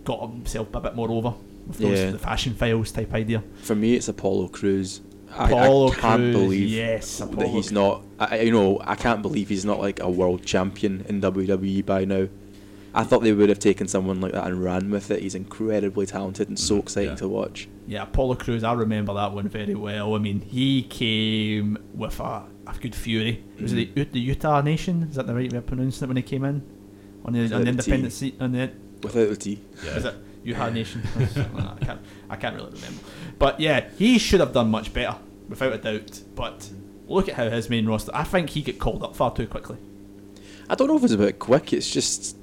got himself a bit more over with those Yeah. the fashion files type idea. For me, it's Apollo Crews. Apollo I can't Crews, believe yes, that Apollo he's not. I, I- you know, I can't believe he's not like a world champion in WWE by now. I thought they would have taken someone like that and ran with it. He's incredibly talented and so mm, exciting to watch. Yeah, Apollo Crews, I remember that one very well. I mean, he came with a, a good fury. Was it the, mm. the Utah Nation? Is that the right way of pronouncing it when he came in? On the, on Without the the independent seat? On the, Without the T. Is it Utah Nation? [laughs] I, can't, I can't really remember. But yeah, he should have done much better, without a doubt. But look at how his main roster. I think he got called up far too quickly. I don't know if it's about quick. It's just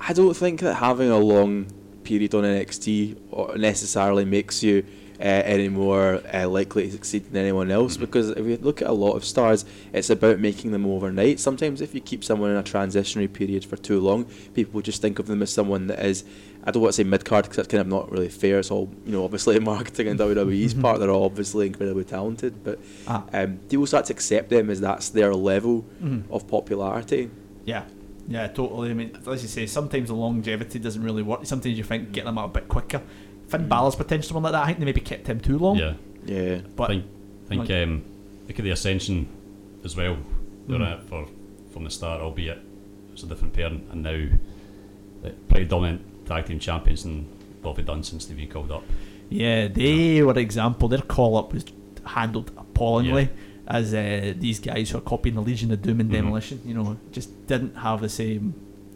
I don't think that having a long period on NXT necessarily makes you uh, any more uh, likely to succeed than anyone else. Because if you look at a lot of stars, it's about making them overnight. Sometimes if you keep someone in a transitionary period for too long, people just think of them as someone that is. I don't want to say mid card because that's kind of not really fair. It's all you know, obviously [laughs] marketing and WWE's part. They're all obviously incredibly talented, but Ah. um, people start to accept them as that's their level Mhm. of popularity. Yeah, yeah, totally. I mean, as you say, sometimes the longevity doesn't really work. Sometimes you think get them out a bit quicker. Finn Balor's potential one like that. I think they maybe kept him too long. Yeah. Yeah. But I think, think like- um, look at the Ascension as well. They were Mm. in for from the start, albeit it's a different pair, and now the pretty dominant tag team champions and Bobby Dunn since they've been called up. Yeah, they were an example. Their call up was handled appallingly. As uh, these guys who are copying the Legion of Doom and Mhm. Demolition, you know, just didn't have the same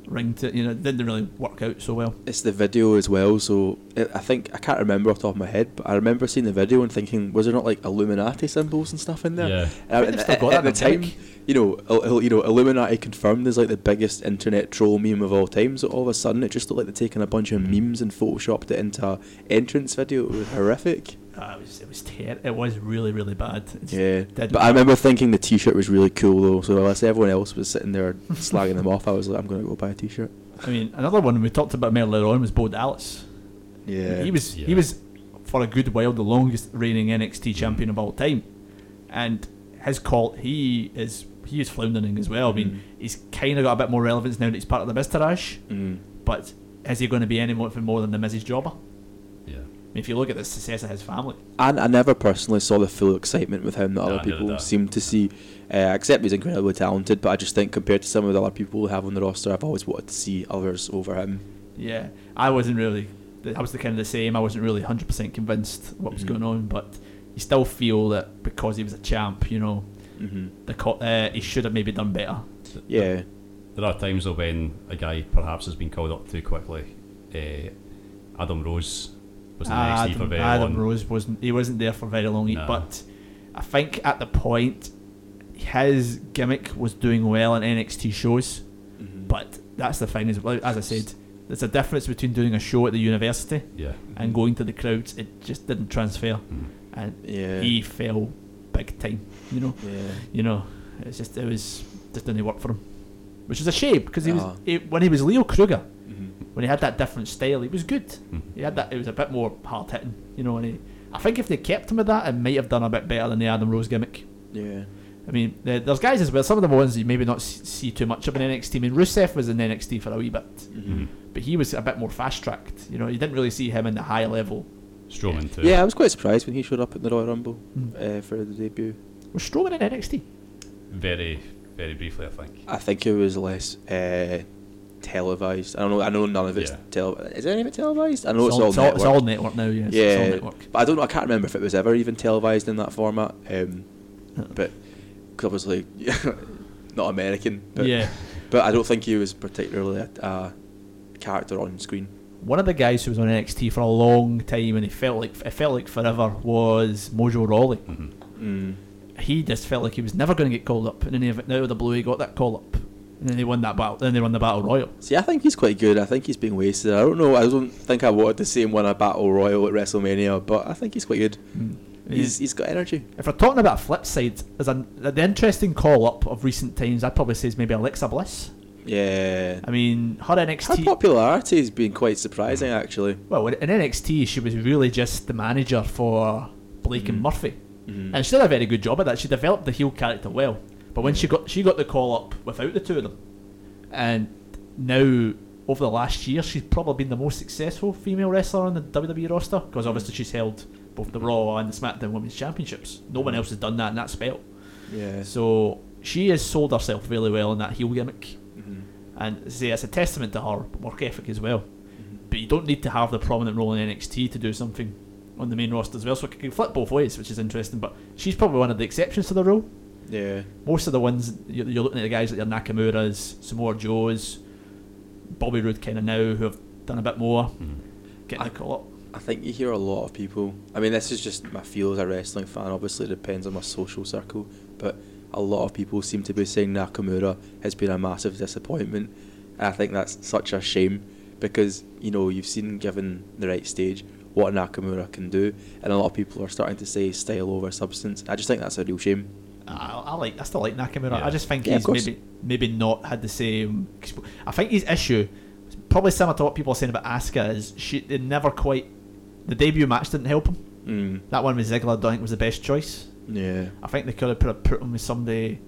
ring to you know, it didn't really work out so well. It's the video as well, so it, I think I can't remember off the top of my head, but I remember seeing the video and thinking, was there not like Illuminati symbols and stuff in there? Yeah. And I still got at that the in their time, you know, il- il- you know, Illuminati confirmed is like the biggest internet troll meme of all time. So all of a sudden, it just looked like they'd taken a bunch of memes and photoshopped it into a entrance video. It was horrific. Uh, it was it was ter- it was really really bad. It's- Yeah, didn't but I remember thinking the T-shirt was really cool though. So whilst everyone else was sitting there [laughs] slagging them off, I was like, I'm gonna go buy a T-shirt. I mean, another one we talked about earlier on was Bo Dallas. Yeah, He was he was for a good while the longest reigning NXT champion of all time, and his call he is he is floundering as well. I mean, he's kind of got a bit more relevance now that he's part of the Miztourage, Mm. but is he going to be any more more than the Mrs. Jobber? Yeah. I mean, if you look at the success of his family, And I never personally saw the full excitement with him that No, other people seem to see. Uh, except he's incredibly talented, but I just think compared to some of the other people we have on the roster, I've always wanted to see others over him. yeah, I wasn't really. I was the kind of the same. I wasn't really hundred percent convinced what was Mhm. going on, but you still feel that because he was a champ, you know, hmm the co- uh, he should have maybe done better. Yeah, There are times though when a guy perhaps has been called up too quickly. Uh, Adam Rose was in Ah, NXT for Adam, very Adam long. Rose wasn't he wasn't there for very long, No. but I think at the point his gimmick was doing well in NXT shows. Mhm. But that's the thing, is as I said, there's a difference between doing a show at the university Yeah. and going to the crowds. It just didn't transfer, Mm. and yeah, he fell big time. You know, yeah. you know, it's just it was just didn't work for him, which is a shame because he was Ah. he, when he was Leo Kruger. When he had that different style, he was good. Mhm. He had that. It was a bit more hard hitting, you know. And he, I think if they kept him with that, it might have done a bit better than the Adam Rose gimmick. Yeah, I mean, there's guys as well. Some of the ones you maybe not see too much of in NXT. I mean, Rusev was in NXT for a wee bit, Mhm. but he was a bit more fast tracked. You know, you didn't really see him in the high level. Strowman too. yeah. I was quite surprised when he showed up at the Royal Rumble Mm. uh, for the debut. Was Strowman in NXT? Very, very briefly, I think. I think it was less uh, televised. I don't know. I know none of it's Yeah. tele. Is any of it televised? I know it's, all, all, it's, all, network. it's all network now. Yeah, it's all network. but I don't know. I can't remember if it was ever even televised in that format. Um, but cause obviously [laughs] not American. But, yeah. But I don't think he was particularly a, a character on screen. One of the guys who was on NXT for a long time and he felt like it felt like forever was Mojo Rawley. hmm Mm. he just felt like he was never going to get called up, and then he, out of the blue he got that call up, and then they won that battle. Then they won the battle royal. See, I think he's quite good. I think he's being wasted. I don't know. I don't think I wanted to see him win a battle royal at WrestleMania, but I think he's quite good. He's he's got energy. If we're talking about a flip side, there's an the interesting call up of recent times. I'd probably say is maybe Alexa Bliss. Yeah. I mean, her NXT. Her NXT. popularity has been quite surprising, actually. well, in NXT, she was really just the manager for Blake and Mhm. Murphy, Mhm. and she did a very good job at that. She developed the heel character well. But when she got she got the call up without the two of them, and now over the last year, she's probably been the most successful female wrestler on the WWE roster because obviously she's held both the Raw and the SmackDown Women's Championships. No one else has done that in that spell. Yeah. So she has sold herself really well in that heel gimmick, Mhm. and see, it's a testament to her work ethic as well. Mhm. But you don't need to have the prominent role in NXT to do something on the main roster as well. So it can flip both ways, which is interesting. But she's probably one of the exceptions to the rule. Yeah. Most of the ones you're, you're looking at the guys like your Nakamura's, Samoa Joe's, Bobby Roode kind of now who have done a bit more, Mhm. getting I- the call up. I think you hear a lot of people. I mean, this is just my feel as a wrestling fan. Obviously, it depends on my social circle, but a lot of people seem to be saying Nakamura has been a massive disappointment. And I think that's such a shame because you know you've seen given the right stage what Nakamura can do, and a lot of people are starting to say style over substance. I just think that's a real shame. I, I like. I still like Nakamura. Yeah. I just think Yeah, he's maybe maybe not had the same. I think his issue, probably similar to what people are saying about Asuka, is she they never quite. The debut match didn't help him. Mm. That one with Ziggler, I don't think was the best choice. Yeah. I think they could have put put him with somebody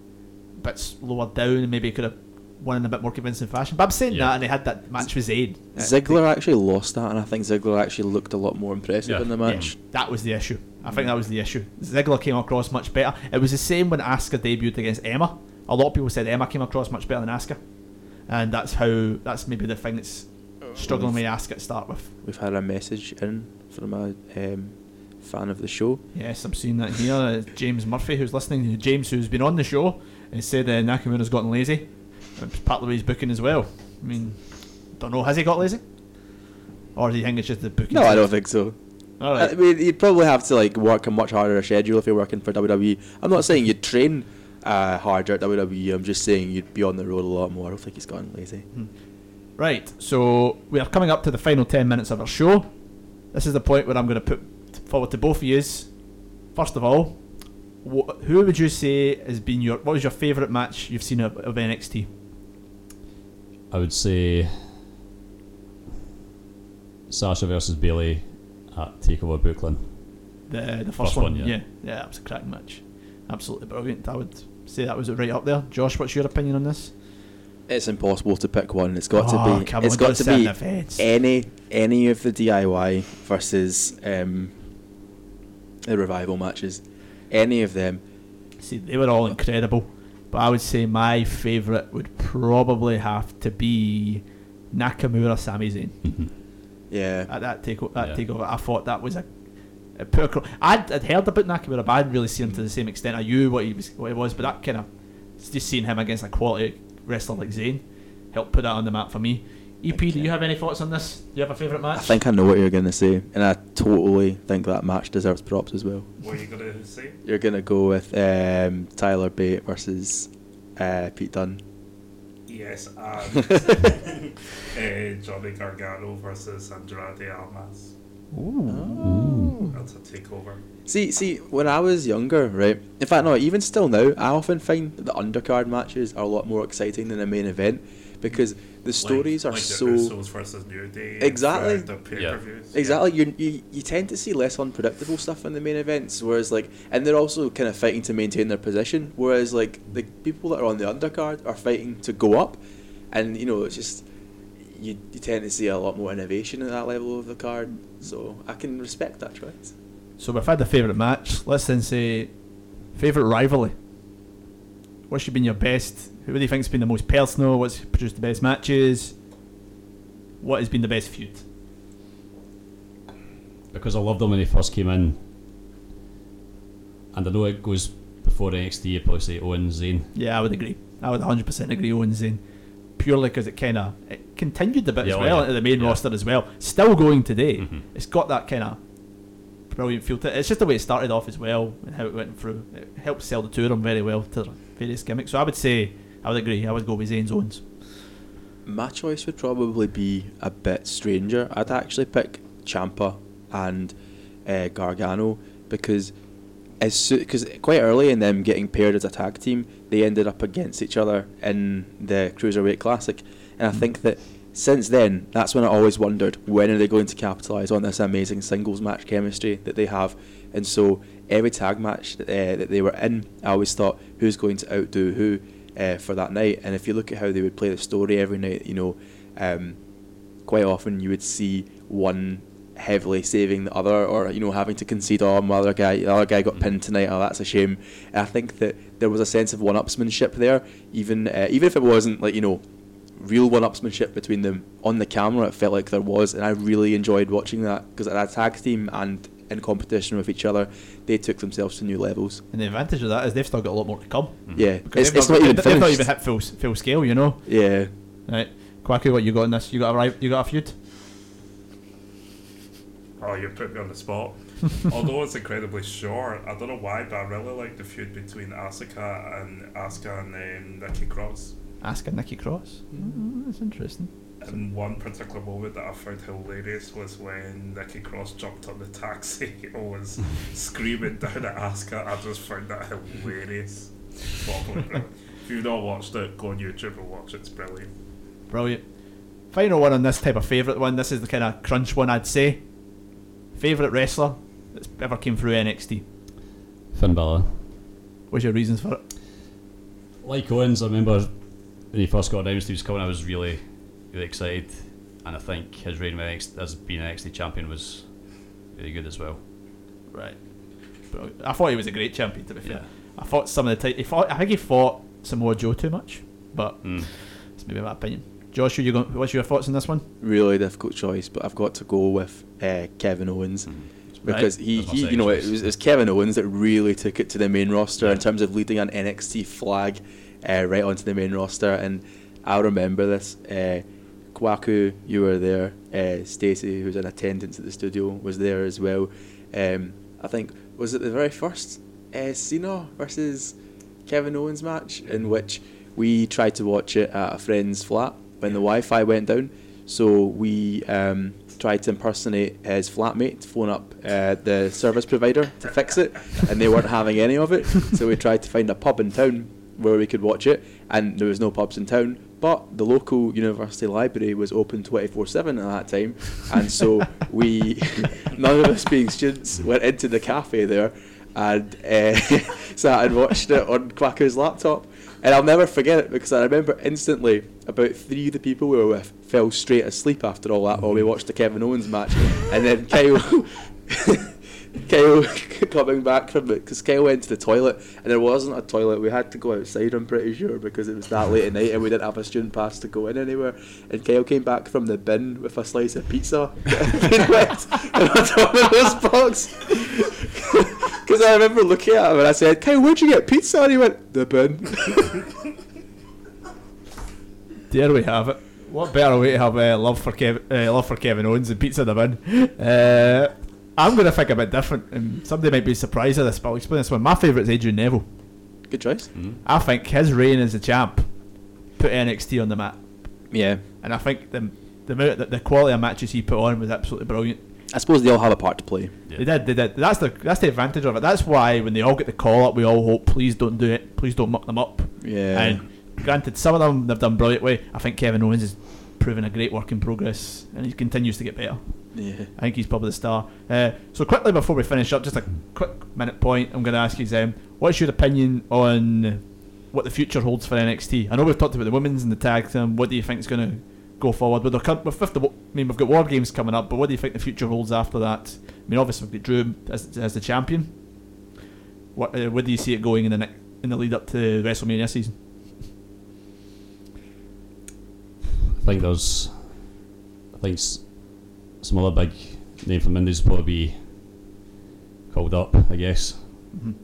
a bit lower down and maybe could have won in a bit more convincing fashion. But I'm saying Yeah. that, and they had that match with Zayn. Ziggler actually lost that, and I think Ziggler actually looked a lot more impressive Yeah. in the match. Yeah, that was the issue. I think that was the issue. Ziggler came across much better. It was the same when Asuka debuted against Emma. A lot of people said Emma came across much better than Asuka, and that's how that's maybe the thing that's struggling with Asuka to start with. We've had a message in from a um, fan of the show. Yes, I'm seeing that here. Uh, James Murphy, who's listening, James, who's been on the show, and said uh, Nakamura's gotten lazy. It's partly with his booking as well. I mean, don't know, has he got lazy? Or do you think it's just the booking? No, I don't think so. Alright. I mean, you'd probably have to like work a much harder schedule if you're working for WWE. I'm not saying you'd train uh, harder at WWE. I'm just saying you'd be on the road a lot more. I don't think he's gotten lazy. Right, so we are coming up to the final 10 minutes of our show. This is the point where I'm going to put forward to both of you. First of all, wh- who would you say has been your, what was your favourite match you've seen of, of NXT? I would say Sasha versus Bayley at Takeover Brooklyn. The, the first, First one, one, yeah. yeah. Yeah, that was a cracking match. Absolutely brilliant. I would say that was right up there. Josh, what's your opinion on this? It's impossible to pick one. It's got Oh, to be. come It's on, got to be any any of the DIY versus um, the revival matches. Any of them. See, they were all incredible, but I would say my favourite would probably have to be Nakamura Sami Zayn. Yeah. At that take that Yeah. takeover, I thought that was a, a put across. I'd, I'd heard about Nakamura, but I hadn't really seen him to the same extent. I knew what he was, what he was, but that kind of just seeing him against a quality wrestler like Zayn helped put that on the map for me. EP, do you have any thoughts on this? Do you have a favourite match? I think I know what you're gonna say, and I totally think that match deserves props as well. What are you gonna say? You're gonna go with um, Tyler Bate versus uh, Pete Dunne. Yes, [laughs] [laughs] and uh, Johnny Gargano versus Andrade Almas. Ooh. That's a takeover. See, see, when I was younger, right? In fact, no, even still now, I often find that the undercard matches are a lot more exciting than the main event because the stories like, are like so the Usos versus New Day. exactly throughout The pay-per-views. Exactly, you you you tend to see less unpredictable stuff in the main events, whereas like, and they're also kind of fighting to maintain their position, whereas like the people that are on the undercard are fighting to go up, and you know it's just you you tend to see a lot more innovation at that level of the card, so I can respect that choice. So we've had the favourite match. Let's then say favourite rivalry. What's been your best? Who do you think's been the most personal? What's produced the best matches? What has been the best feud? because I loved them when they first came in. And I know it goes before NXT, you'd probably say Owen Zayn. Yeah, I would agree. I would 100% agree. Owens in purely because it kind of it continued a bit Yeah, as oh, well yeah. into the main roster as well. Still going today. Mm-hmm. It's got that kind of brilliant feel to it. It's just the way it started off as well and how it went through. It helped sell the two of them very well to various gimmicks. So I would say I would agree. I would go with Zayn's Owens. My choice would probably be a bit stranger. I'd actually pick Ciampa and uh, Gargano because as because quite early in them getting paired as a tag team, they ended up against each other in the Cruiserweight Classic, and I think that since then, that's when I always wondered when are they going to capitalize on this amazing singles match chemistry that they have, and so every tag match that, uh, that they were in, I always thought who's going to outdo who uh, for that night. And if you look at how they would play the story every night, you know, um, quite often you would see one heavily saving the other, or you know, having to concede, oh, my other guy, the other guy got pinned tonight. Oh, that's a shame. And I think that there was a sense of one-upsmanship there, even uh, even if it wasn't like you know, real one-upsmanship between them on the camera. It felt like there was, and I really enjoyed watching that because that tag team and in competition with each other, they took themselves to new levels. And the advantage of that is they've still got a lot more to come. Yeah, Because it's, they've it's not even they've not even hit full full scale. You know. Yeah. Right, Quacky, what you got in this? You got a ri- you got a feud? Oh, you put me on the spot. [laughs] Although it's incredibly short, I don't know why, but I really like the feud between Asuka and Asuka and um, Nikki Cross. Asuka Nikki Cross. Mm, that's interesting. And one particular moment that I found hilarious was when Nikki Cross jumped on the taxi [laughs] and was [laughs] screaming down at Asuka. I just found that hilarious. If you've not watched it, go on YouTube and watch it. It's brilliant. Brilliant. Final one on this type of favourite one. This is the kind of crunch one I'd say. Favourite wrestler that's ever came through NXT. Finn Balor. What's your reasons for it? Like Owens, I remember when he first got announced he was coming, I was really, really excited. And I think his reign with NXT, as being an NXT champion was really good as well. Right. I thought he was a great champion. To be fair, Yeah. I thought some of the time he fought. I think he fought Samoa Joe too much, but Mm. it's maybe my opinion. Josh, you going? What's your thoughts on this one? Really difficult choice, but I've got to go with uh, Kevin Owens. Because he, That's my he you know, it was, it was Kevin Owens that really took it to the main roster in terms of leading an NXT flag uh, right onto the main roster. And I remember this. Uh, Kwaku, you were there. Uh, Stacey, who's in attendance at the studio, was there as well. Um, I think was it the very first uh, Cena versus Kevin Owens match in which we tried to watch it at a friend's flat when the Wi-Fi went down. So we um, tried to impersonate his flatmate, phone up uh, the service provider to fix it, and they weren't having any of it. So we tried to find a pub in town where we could watch it, and there was no pubs in town. But the local university library was open 24 7 at that time, and so [laughs] we, [laughs] none of us being students, went into the cafe there and uh, [laughs] sat and watched it on Quacker's laptop. And I'll never forget it because I remember instantly about three of the people we were with fell straight asleep after all that while we watched the Kevin Owens match. And then Kyle, Kyle [laughs] coming back from it because Kyle went to the toilet and there wasn't a toilet. We had to go outside, I'm pretty sure, because it was that late at night and we didn't have a student pass to go in anywhere. And Kyle came back from the bin with a slice of pizza [laughs] and a Domino's box. Because I remember looking at him and I said, Kyle, where'd you get pizza? And he went, the bin. [laughs] There we have it. What better way to have uh, love for Kev- uh, love for Kevin Owens and pizza in the bin? Uh, I'm going to think a bit different, and somebody might be surprised at this, but I'll explain this one. My favourite is Adrian Neville. Good choice. Mm-hmm. I think his reign as a champ put NXT on the map, Yeah. and I think the the the, the quality of matches he put on was absolutely brilliant. I suppose they all have a part to play. They did, they did. That's the that's the advantage of it. That's why when they all get the call up, we all hope, please don't do it, please don't muck them up. Yeah. And granted, some of them they've done brilliantly. I think Kevin Owens has proven a great work in progress, and he continues to get better. Yeah. I think he's probably the star. Uh, so quickly before we finish up, just a quick minute point. I'm going to ask you, um, what's your opinion on what the future holds for NXT? I know we've talked about the women's and the tag team. What do you think is going to go forward? With, the, cur- with the, I mean, we've got War Games coming up, but what do you think the future holds after that? I mean, obviously we've got Drew as, as the champion. What uh, where do you see it going in the ne- in the lead up to WrestleMania season? I think there's, I think s- some other big name from Indies will probably be called up. I guess. Mhm.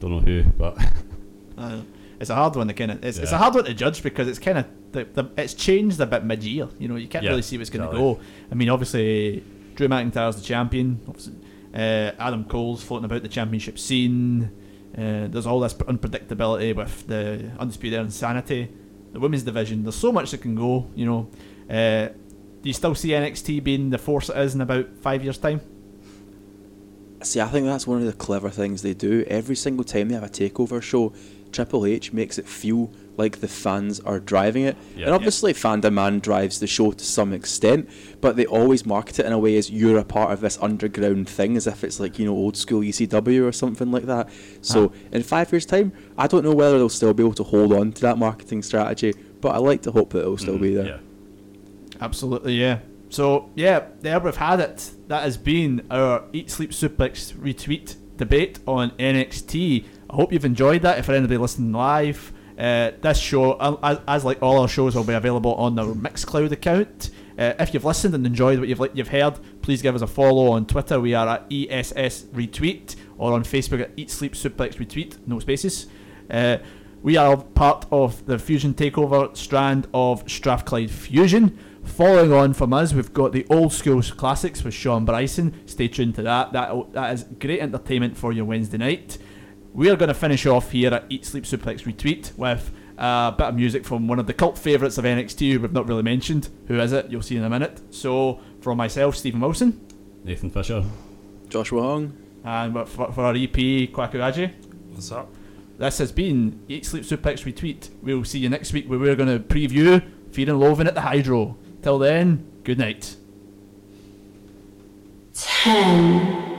Don't know who, but [laughs] Uh, it's a hard one to kind of it's, it's a hard one to judge because it's kind of the, the, it's changed a bit mid year. You know, you can't Yeah, really see what's going to exactly. go. I mean, obviously, Drew McIntyre's the champion. Obviously, uh, Adam Cole's floating about the championship scene. Uh, there's all this unpredictability with the undisputed insanity, the women's division. There's so much that can go. You know, uh, do you still see NXT being the force it is in about five years' time? See, I think that's one of the clever things they do. Every single time they have a takeover show, Triple H makes it feel like the fans are driving it. Yeah. and obviously, fan demand drives the show to some extent, but they always market it in a way as you're a part of this underground thing, as if it's like, you know, old school ECW or something like that. So, in five years' time, I don't know whether they'll still be able to hold on to that marketing strategy, but I like to hope that it'll still mm, be there. yeah. Absolutely, yeah. So yeah, there we've had it. That has been our Eat Sleep Suplex retweet debate on NXT. I hope you've enjoyed that. If anybody listening live, uh, this show, as, as like all our shows, will be available on our Mixcloud account. Uh, if you've listened and enjoyed what you've you've heard, please give us a follow on Twitter. We are at ESS Retweet or on Facebook at Eat Sleep Suplex Retweet, no spaces. Uh, we are part of the Fusion Takeover strand of Strathclyde Fusion. Following on from us, we've got the old school classics with Sean Bryson. Stay tuned to that. That that is great entertainment for your Wednesday night. We are going to finish off here at Eat Sleep Suplex Retweet with uh, A bit of music from one of the cult favourites of NXT who we've not really mentioned. Who is it? You'll see in a minute. So, from myself, Stephen Wilson, Nathan Fisher. Joshua Hung. and for, for our EP, Kwaku What's up? This has been Eat Sleep Suplex Retweet. We'll see you next week where we're going to preview Fear and Loathing at the Hydro. Till then, good night. Ten.